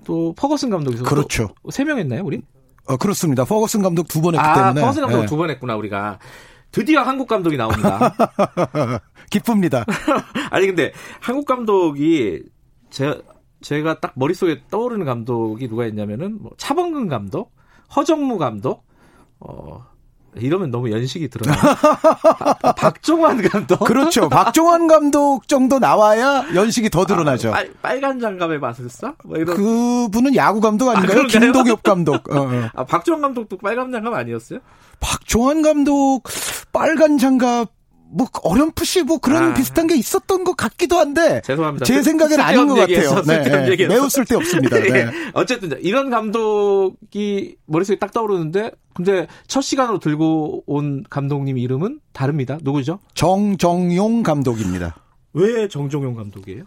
또 퍼거슨 감독 있었고 그렇죠. 세 명 했나요, 우리? 어, 그렇습니다. 퍼거슨 감독 두 번 했기 아, 때문에. 퍼거슨 감독 네. 두번 했구나, 우리가. 드디어 한국 감독이 나옵니다. 기쁩니다. 아니 근데 한국 감독이 제, 제가 딱 머릿속에 떠오르는 감독이 누가 있냐면은 뭐 차범근 감독, 허정무 감독, 어 이러면 너무 연식이 들어요. 박종환 감독. 그렇죠. 박종환 감독 정도 나와야 연식이 더 드러나죠. 아, 빨, 간 장갑의 마술사? 뭐 이런. 그분은 야구 감독 아닌가요? 아, 김도엽 감독. 어, 어. 아, 박종환 감독도 빨간 장갑 아니었어요? 박종환 감독 빨간 장갑 뭐 어렴풋이 뭐 그런 아. 비슷한 게 있었던 것 같기도 한데 죄송합니다. 제 생각엔 아닌 것 같아요. 네, 네. 매우 쓸데없습니다. 네. 네. 어쨌든 이런 감독이 머릿속에 딱 떠오르는데 근데 첫 시간으로 들고 온 감독님 이름은 다릅니다. 누구죠? 정정용 감독입니다. 왜 정정용 감독이에요?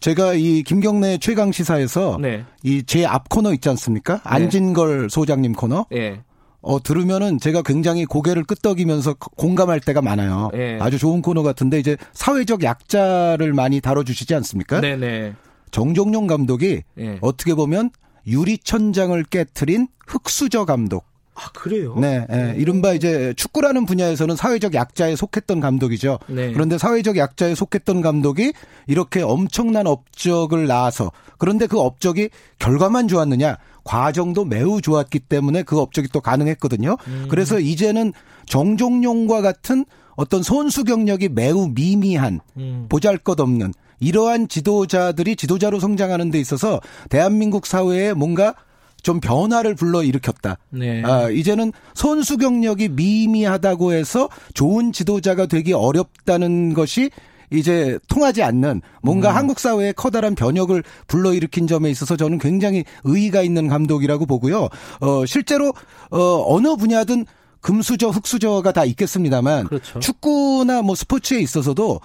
제가 이 김경래 최강 시사에서 네. 이제 앞 코너 있지 않습니까? 네. 안진걸 소장님 코너. 네. 어, 들으면은 제가 굉장히 고개를 끄덕이면서 공감할 때가 많아요. 네. 아주 좋은 코너 같은데 이제 사회적 약자를 많이 다뤄주시지 않습니까? 네네. 정종용 감독이 네. 어떻게 보면 유리천장을 깨트린 흑수저 감독. 아, 그래요? 네, 네. 이른바 이제 축구라는 분야에서는 사회적 약자에 속했던 감독이죠. 네. 그런데 사회적 약자에 속했던 감독이 이렇게 엄청난 업적을 낳아서 그런데 그 업적이 결과만 좋았느냐? 과정도 매우 좋았기 때문에 그 업적이 또 가능했거든요. 음. 그래서 이제는 정종용과 같은 어떤 선수 경력이 매우 미미한 음. 보잘것없는 이러한 지도자들이 지도자로 성장하는 데 있어서 대한민국 사회에 뭔가 좀 변화를 불러 일으켰다. 네. 아, 이제는 선수 경력이 미미하다고 해서 좋은 지도자가 되기 어렵다는 것이 이제 통하지 않는 뭔가 음. 한국 사회에 커다란 변혁을 불러일으킨 점에 있어서 저는 굉장히 의의가 있는 감독이라고 보고요. 어, 실제로 어, 어느 분야든 금수저, 흑수저가 다 있겠습니다만 그렇죠. 축구나 뭐 스포츠에 있어서도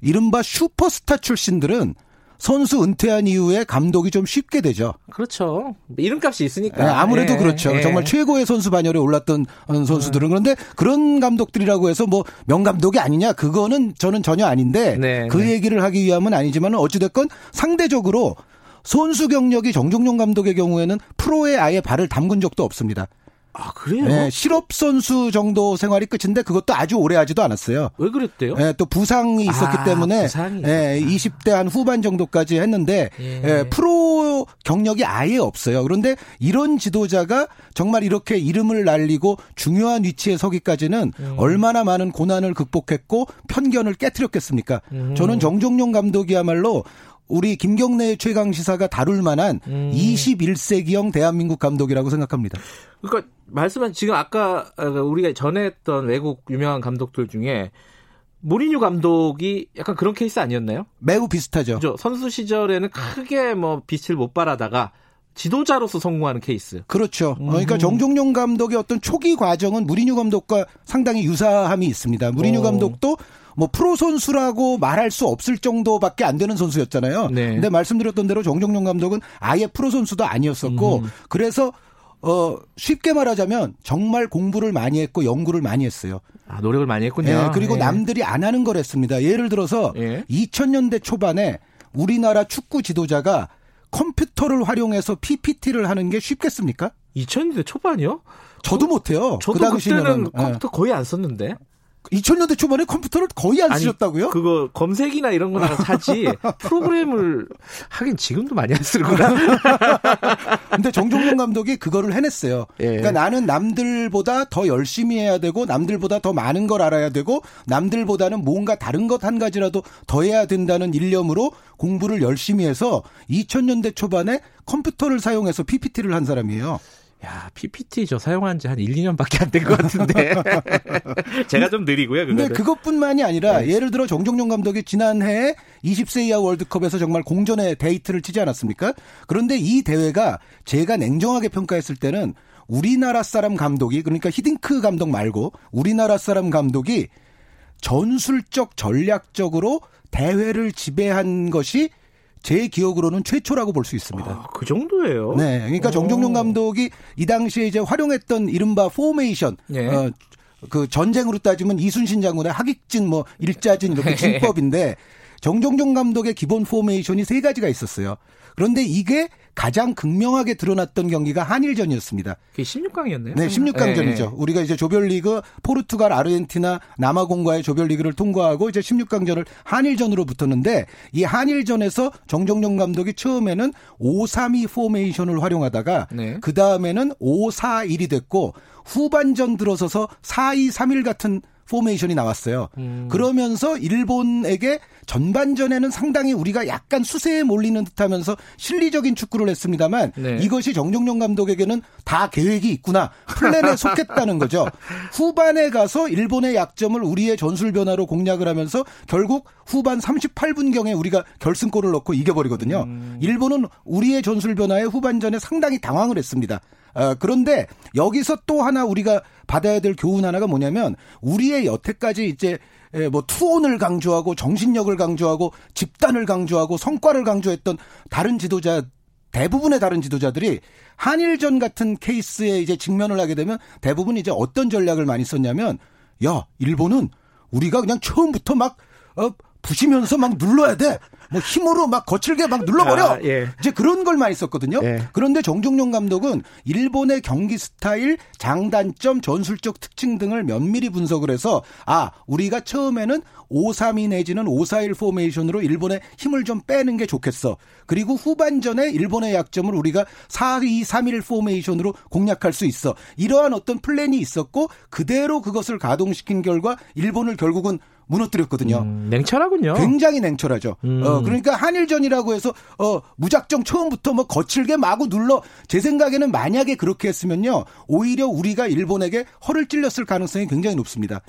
이른바 슈퍼스타 출신들은 선수 은퇴한 이후에 감독이 좀 쉽게 되죠. 그렇죠. 이름값이 있으니까. 네, 아무래도 네. 그렇죠. 네. 정말 최고의 선수 반열에 올랐던 선수들은 그런데 그런 감독들이라고 해서 뭐 명감독이 아니냐 그거는 저는 전혀 아닌데 네, 그 네. 얘기를 하기 위함은 아니지만 어찌됐건 상대적으로 선수 경력이 정종용 감독의 경우에는 프로에 아예 발을 담근 적도 없습니다. 아, 그래요? 네, 실업 선수 정도 생활이 끝인데 그것도 아주 오래 하지도 않았어요. 왜 그랬대요? 네, 또 부상이 있었기 아, 때문에 부상이 네, 20대 한 후반 정도까지 했는데 예. 네, 프로 경력이 아예 없어요. 그런데 이런 지도자가 정말 이렇게 이름을 날리고 중요한 위치에 서기까지는 음. 얼마나 많은 고난을 극복했고 편견을 깨뜨렸겠습니까? 음. 저는 정종용 감독이야말로 우리 김경래 최강 시사가 다룰 만한 음. 21세기형 대한민국 감독이라고 생각합니다. 그러니까 말씀한 지금 아까 우리가 전에 했던 외국 유명한 감독들 중에 모리뉴 감독이 약간 그런 케이스 아니었나요? 매우 비슷하죠. 그죠? 선수 시절에는 크게 뭐 빛을 못 발하다가 지도자로서 성공하는 케이스. 그렇죠. 음. 그러니까 정종용 감독의 어떤 초기 과정은 무리뉴 감독과 상당히 유사함이 있습니다. 무리뉴 오. 감독도 뭐 프로 선수라고 말할 수 없을 정도밖에 안 되는 선수였잖아요. 네. 근데 말씀드렸던 대로 정종용 감독은 아예 프로 선수도 아니었었고 음. 그래서 어 쉽게 말하자면 정말 공부를 많이 했고 연구를 많이 했어요. 아, 노력을 많이 했군요. 네, 그리고 네. 남들이 안 하는 걸 했습니다. 예를 들어서 네. 2000년대 초반에 우리나라 축구 지도자가 컴퓨터를 활용해서 PPT를 하는 게 쉽겠습니까? 2000년대 초반이요? 저도 못해요. 저도 그 당시에는 컴퓨터 거의 안 썼는데. 2000년대 초반에 컴퓨터를 거의 안 아니, 쓰셨다고요? 그거 검색이나 이런 거나 사지 프로그램을 하긴 지금도 많이 안 쓰는구나. 근데 정종용 감독이 그거를 해냈어요. 예. 그러니까 나는 남들보다 더 열심히 해야 되고 남들보다 더 많은 걸 알아야 되고 남들보다는 뭔가 다른 것 한 가지라도 더 해야 된다는 일념으로 공부를 열심히 해서 2000년대 초반에 컴퓨터를 사용해서 PPT를 한 사람이에요. 야, PPT 저 사용한 지 한 1, 2년밖에 안 된 것 같은데. 제가 좀 느리고요, 그거 근데 그것뿐만이 아니라 네. 예를 들어 정종용 감독이 지난해 20세 이하 월드컵에서 정말 공전의 데이트를 치지 않았습니까? 그런데 이 대회가 제가 냉정하게 평가했을 때는 우리나라 사람 감독이 그러니까 히딩크 감독 말고 우리나라 사람 감독이 전술적 전략적으로 대회를 지배한 것이 제 기억으로는 최초라고 볼 수 있습니다. 아, 그 정도예요? 네. 그러니까 오. 정정용 감독이 이 당시에 이제 활용했던 이른바 포메이션. 네. 어, 그 전쟁으로 따지면 이순신 장군의 학익진 뭐 일자진 이렇게 진법인데 정정용 감독의 기본 포메이션이 세 가지가 있었어요. 그런데 이게 가장 극명하게 드러났던 경기가 한일전이었습니다. 그게 16강이었네요. 네, 16강전이죠. 네. 우리가 이제 조별리그 포르투갈, 아르헨티나, 남아공과의 조별리그를 통과하고 이제 16강전을 한일전으로 붙었는데 이 한일전에서 정정용 감독이 처음에는 5-3-2 포메이션을 활용하다가 네. 그 다음에는 5-4-1이 됐고 후반전 들어서서 4-2-3-1 같은 포메이션이 나왔어요. 음. 그러면서 일본에게 전반전에는 상당히 우리가 약간 수세에 몰리는 듯하면서 실리적인 축구를 했습니다만 네. 이것이 정정용 감독에게는 다 계획이 있구나 플랜에 속했다는 거죠. 후반에 가서 일본의 약점을 우리의 전술 변화로 공략을 하면서 결국 후반 38분 경에 우리가 결승골을 넣고 이겨버리거든요. 음. 일본은 우리의 전술 변화에 후반전에 상당히 당황을 했습니다. 어, 그런데 여기서 또 하나 우리가 받아야 될 교훈 하나가 뭐냐면 우리의 여태까지 이제 뭐 투혼을 강조하고 정신력을 강조하고 집단을 강조하고 성과를 강조했던 다른 지도자 대부분의 다른 지도자들이 한일전 같은 케이스에 이제 직면을 하게 되면 대부분 이제 어떤 전략을 많이 썼냐면 야 일본은 우리가 그냥 처음부터 막 어, 부시면서 막 눌러야 돼. 뭐 힘으로 막 거칠게 막 눌러버려. 아, 예. 이제 그런 걸 많이 썼거든요. 예. 그런데 정종용 감독은 일본의 경기 스타일, 장단점, 전술적 특징 등을 면밀히 분석을 해서 아 우리가 처음에는 5-3-2 내지는 5-4-1 포메이션으로 일본의 힘을 좀 빼는 게 좋겠어. 그리고 후반전에 일본의 약점을 우리가 4-2-3-1 포메이션으로 공략할 수 있어. 이러한 어떤 플랜이 있었고 그대로 그것을 가동시킨 결과 일본을 결국은 무너뜨렸거든요. 음, 냉철하군요. 굉장히 냉철하죠. 음. 어, 그러니까 한일전이라고 해서 어, 무작정 처음부터 뭐 거칠게 마구 눌러 제 생각에는 만약에 그렇게 했으면요. 오히려 우리가 일본에게 허를 찔렸을 가능성이 굉장히 높습니다.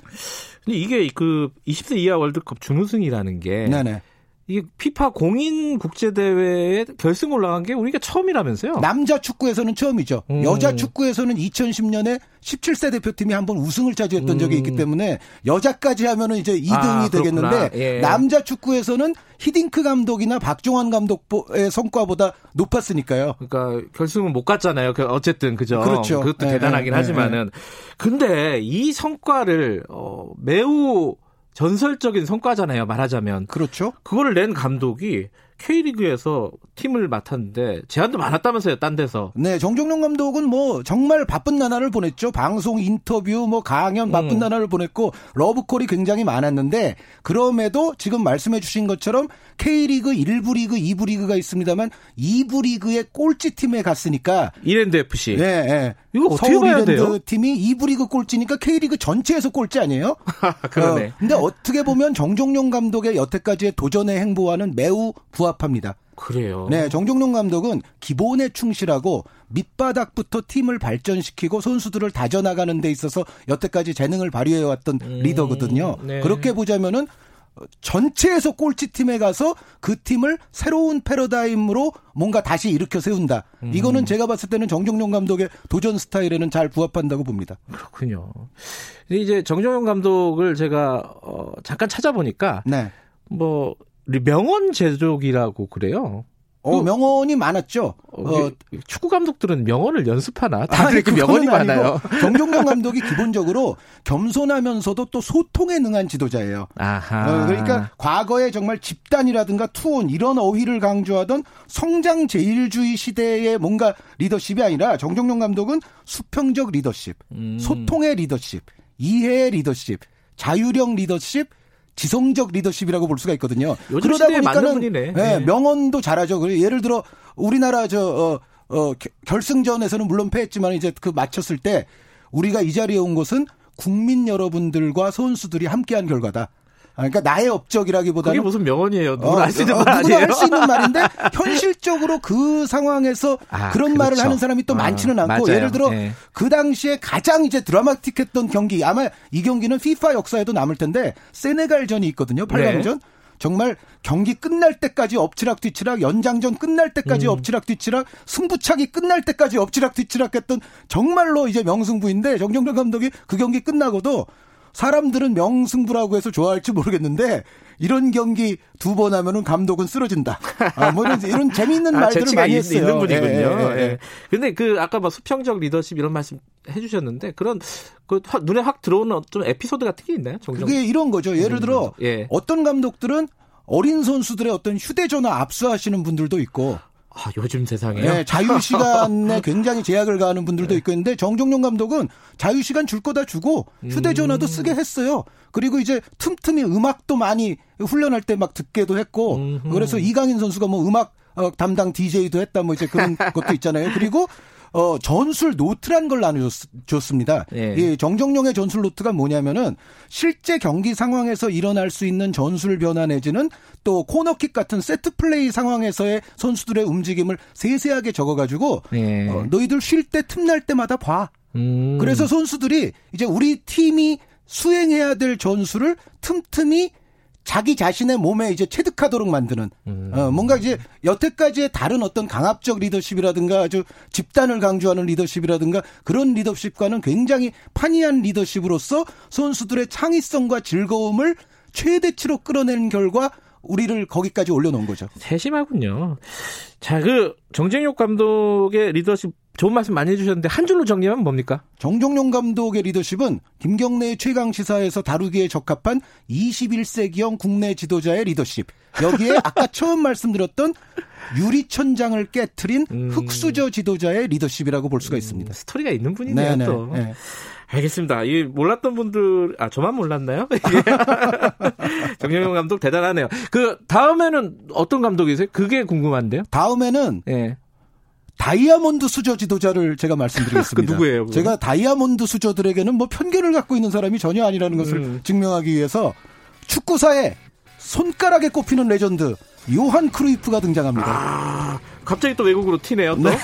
근데 이게 그 20세 이하 월드컵 준우승이라는 게 네네. 이게 피파 공인 국제 대회에 결승 올라간 게 우리가 처음이라면서요? 남자 축구에서는 처음이죠. 음. 여자 축구에서는 2010년에 17세 대표팀이 한번 우승을 차지했던 음. 적이 있기 때문에 여자까지 하면은 이제 2등이 아, 되겠는데 예. 남자 축구에서는 히딩크 감독이나 박종환 감독의 성과보다 높았으니까요. 그러니까 결승은 못 갔잖아요. 그 어쨌든 그죠. 그렇죠. 그것도 네, 대단하긴 네, 하지만은 네. 근데 이 성과를 어 매우 전설적인 성과잖아요, 말하자면. 그렇죠. 그거를 낸 감독이 K리그에서 팀을 맡았는데 제한도 많았다면서요, 딴 데서. 네, 정정용 감독은 뭐 정말 바쁜 나날을 보냈죠. 방송, 인터뷰, 뭐 강연 바쁜 음. 나날을 보냈고 러브콜이 굉장히 많았는데 그럼에도 지금 말씀해 주신 것처럼 K리그 1부 리그, 2부 리그가 있습니다만 2부 리그의 꼴찌 팀에 갔으니까 이랜드 FC. 네, 네. 이거 어떻게 봐야 돼요? 팀이 2부 리그 꼴찌니까 K리그 전체에서 꼴찌 아니에요? 그러네. 어, 근데 어떻게 보면 정종용 감독의 여태까지의 도전의 행보와는 매우 부합합니다. 그래요. 네, 정종용 감독은 기본에 충실하고 밑바닥부터 팀을 발전시키고 선수들을 다져나가는 데 있어서 여태까지 재능을 발휘해왔던 음, 리더거든요. 네. 그렇게 보자면은 전체에서 꼴찌 팀에 가서 그 팀을 새로운 패러다임으로 뭔가 다시 일으켜 세운다. 음. 이거는 제가 봤을 때는 정종용 감독의 도전 스타일에는 잘 부합한다고 봅니다. 그렇군요. 이제 정종용 감독을 제가 어 잠깐 찾아보니까 네. 뭐 명언 제조기라고 그래요. 어, 그 명언이 많았죠. 어, 어, 축구 감독들은 명언을 연습하나? 다들 이렇게 명언이 많아요. 정종경 감독이 기본적으로 겸손하면서도 또 소통에 능한 지도자예요. 아하. 어, 그러니까 과거에 정말 집단이라든가 투혼 이런 어휘를 강조하던 성장 제일주의 시대의 뭔가 리더십이 아니라 정종경 감독은 수평적 리더십, 음. 소통의 리더십, 이해의 리더십, 자유형 리더십, 지성적 리더십이라고 볼 수가 있거든요. 그러다 보니까는 네, 네. 명언도 잘하죠. 예를 들어 우리나라 저 어, 어, 결승전에서는 물론 패했지만 이제 그 맞췄을 때 우리가 이 자리에 온 것은 국민 여러분들과 선수들이 함께한 결과다. 그러니까 나의 업적이라기보다는 그게 무슨 명언이에요. 누구나 어, 할수 있는 어, 말 아니에요. 할수 있는 말인데 현실적으로 그 상황에서 아, 그런 그렇죠. 말을 하는 사람이 또 아, 많지는 않고 맞아요. 예를 들어 네. 그 당시에 가장 이제 드라마틱했던 경기 아마 이 경기는 FIFA 역사에도 남을 텐데 세네갈전이 있거든요. 8강전. 네. 정말 경기 끝날 때까지 엎치락 뒤치락 연장전 끝날 때까지 음. 엎치락 뒤치락 승부차기 끝날 때까지 엎치락 뒤치락 했던 정말로 이제 명승부인데 정정근 감독이 그 경기 끝나고도 사람들은 명승부라고 해서 좋아할지 모르겠는데 이런 경기 두 번 하면은 감독은 쓰러진다. 아, 뭐 이런, 이런 재미있는 아, 말들을 많이 했어요. 있는 분이군요. 예, 예, 예. 근데 그 아까 뭐 수평적 리더십 이런 말씀 해주셨는데 그런 그 눈에 확 들어오는 좀 에피소드 같은 게 있나요? 정정. 그게 이런 거죠. 예를 들어 예. 어떤 감독들은 어린 선수들의 어떤 휴대전화 압수하시는 분들도 있고 아, 요즘 세상에. 네, 자유 시간에 굉장히 제약을 가하는 분들도 네. 있고 있는데 정종용 감독은 자유 시간 줄 거다 주고 휴대전화도 음. 쓰게 했어요. 그리고 이제 틈틈이 음악도 많이 훈련할 때 막 듣게도 했고 음흠. 그래서 이강인 선수가 뭐 음악 어, 담당 DJ도 했다 뭐 이제 그런 것도 있잖아요. 그리고 어, 전술 노트란 걸 나눠줬습니다. 예. 이 정정용의 전술 노트가 뭐냐면은 실제 경기 상황에서 일어날 수 있는 전술 변화 내지는 또 코너킥 같은 세트 플레이 상황에서의 선수들의 움직임을 세세하게 적어가지고 예. 어, 너희들 쉴 때 틈날 때마다 봐. 음. 그래서 선수들이 이제 우리 팀이 수행해야 될 전술을 틈틈이 자기 자신의 몸에 이제 체득하도록 만드는 음. 어, 뭔가 이제 여태까지의 다른 어떤 강압적 리더십이라든가 아주 집단을 강조하는 리더십이라든가 그런 리더십과는 굉장히 판이한 리더십으로서 선수들의 창의성과 즐거움을 최대치로 끌어낸 결과 우리를 거기까지 올려놓은 거죠. 세심하군요. 자, 그 정재욱 감독의 리더십 좋은 말씀 많이 해주셨는데 한 줄로 정리하면 뭡니까? 정종용 감독의 리더십은 김경래의 최강 시사에서 다루기에 적합한 21세기형 국내 지도자의 리더십. 여기에 아까 처음 말씀드렸던 유리천장을 깨트린 음. 흑수저 지도자의 리더십이라고 볼 수가 있습니다. 음, 스토리가 있는 분이네요. 네네, 또. 네. 알겠습니다. 이 몰랐던 분들 아 저만 몰랐나요? 정정용 감독 대단하네요. 그 다음에는 어떤 감독이세요? 그게 궁금한데요. 다음에는 네. 다이아몬드 수저 지도자를 제가 말씀드리겠습니다. 그 누구예요? 그건? 제가 다이아몬드 수저들에게는 뭐 편견을 갖고 있는 사람이 전혀 아니라는 것을 음. 증명하기 위해서 축구사에 손가락에 꼽히는 레전드 요한 크루이프가 등장합니다. 아, 갑자기 또 외국으로 튀네요. 또 네.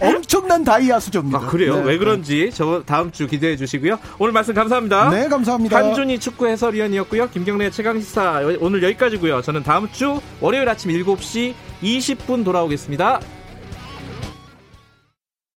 엄청난 다이아 수저입니다. 아, 그래요? 네. 왜 그런지 저 다음 주 기대해 주시고요. 오늘 말씀 감사합니다. 네, 감사합니다. 한준희 축구 해설위원이었고요. 김경래 최강 시사 오늘 여기까지고요. 저는 다음 주 월요일 아침 7시 20분 돌아오겠습니다.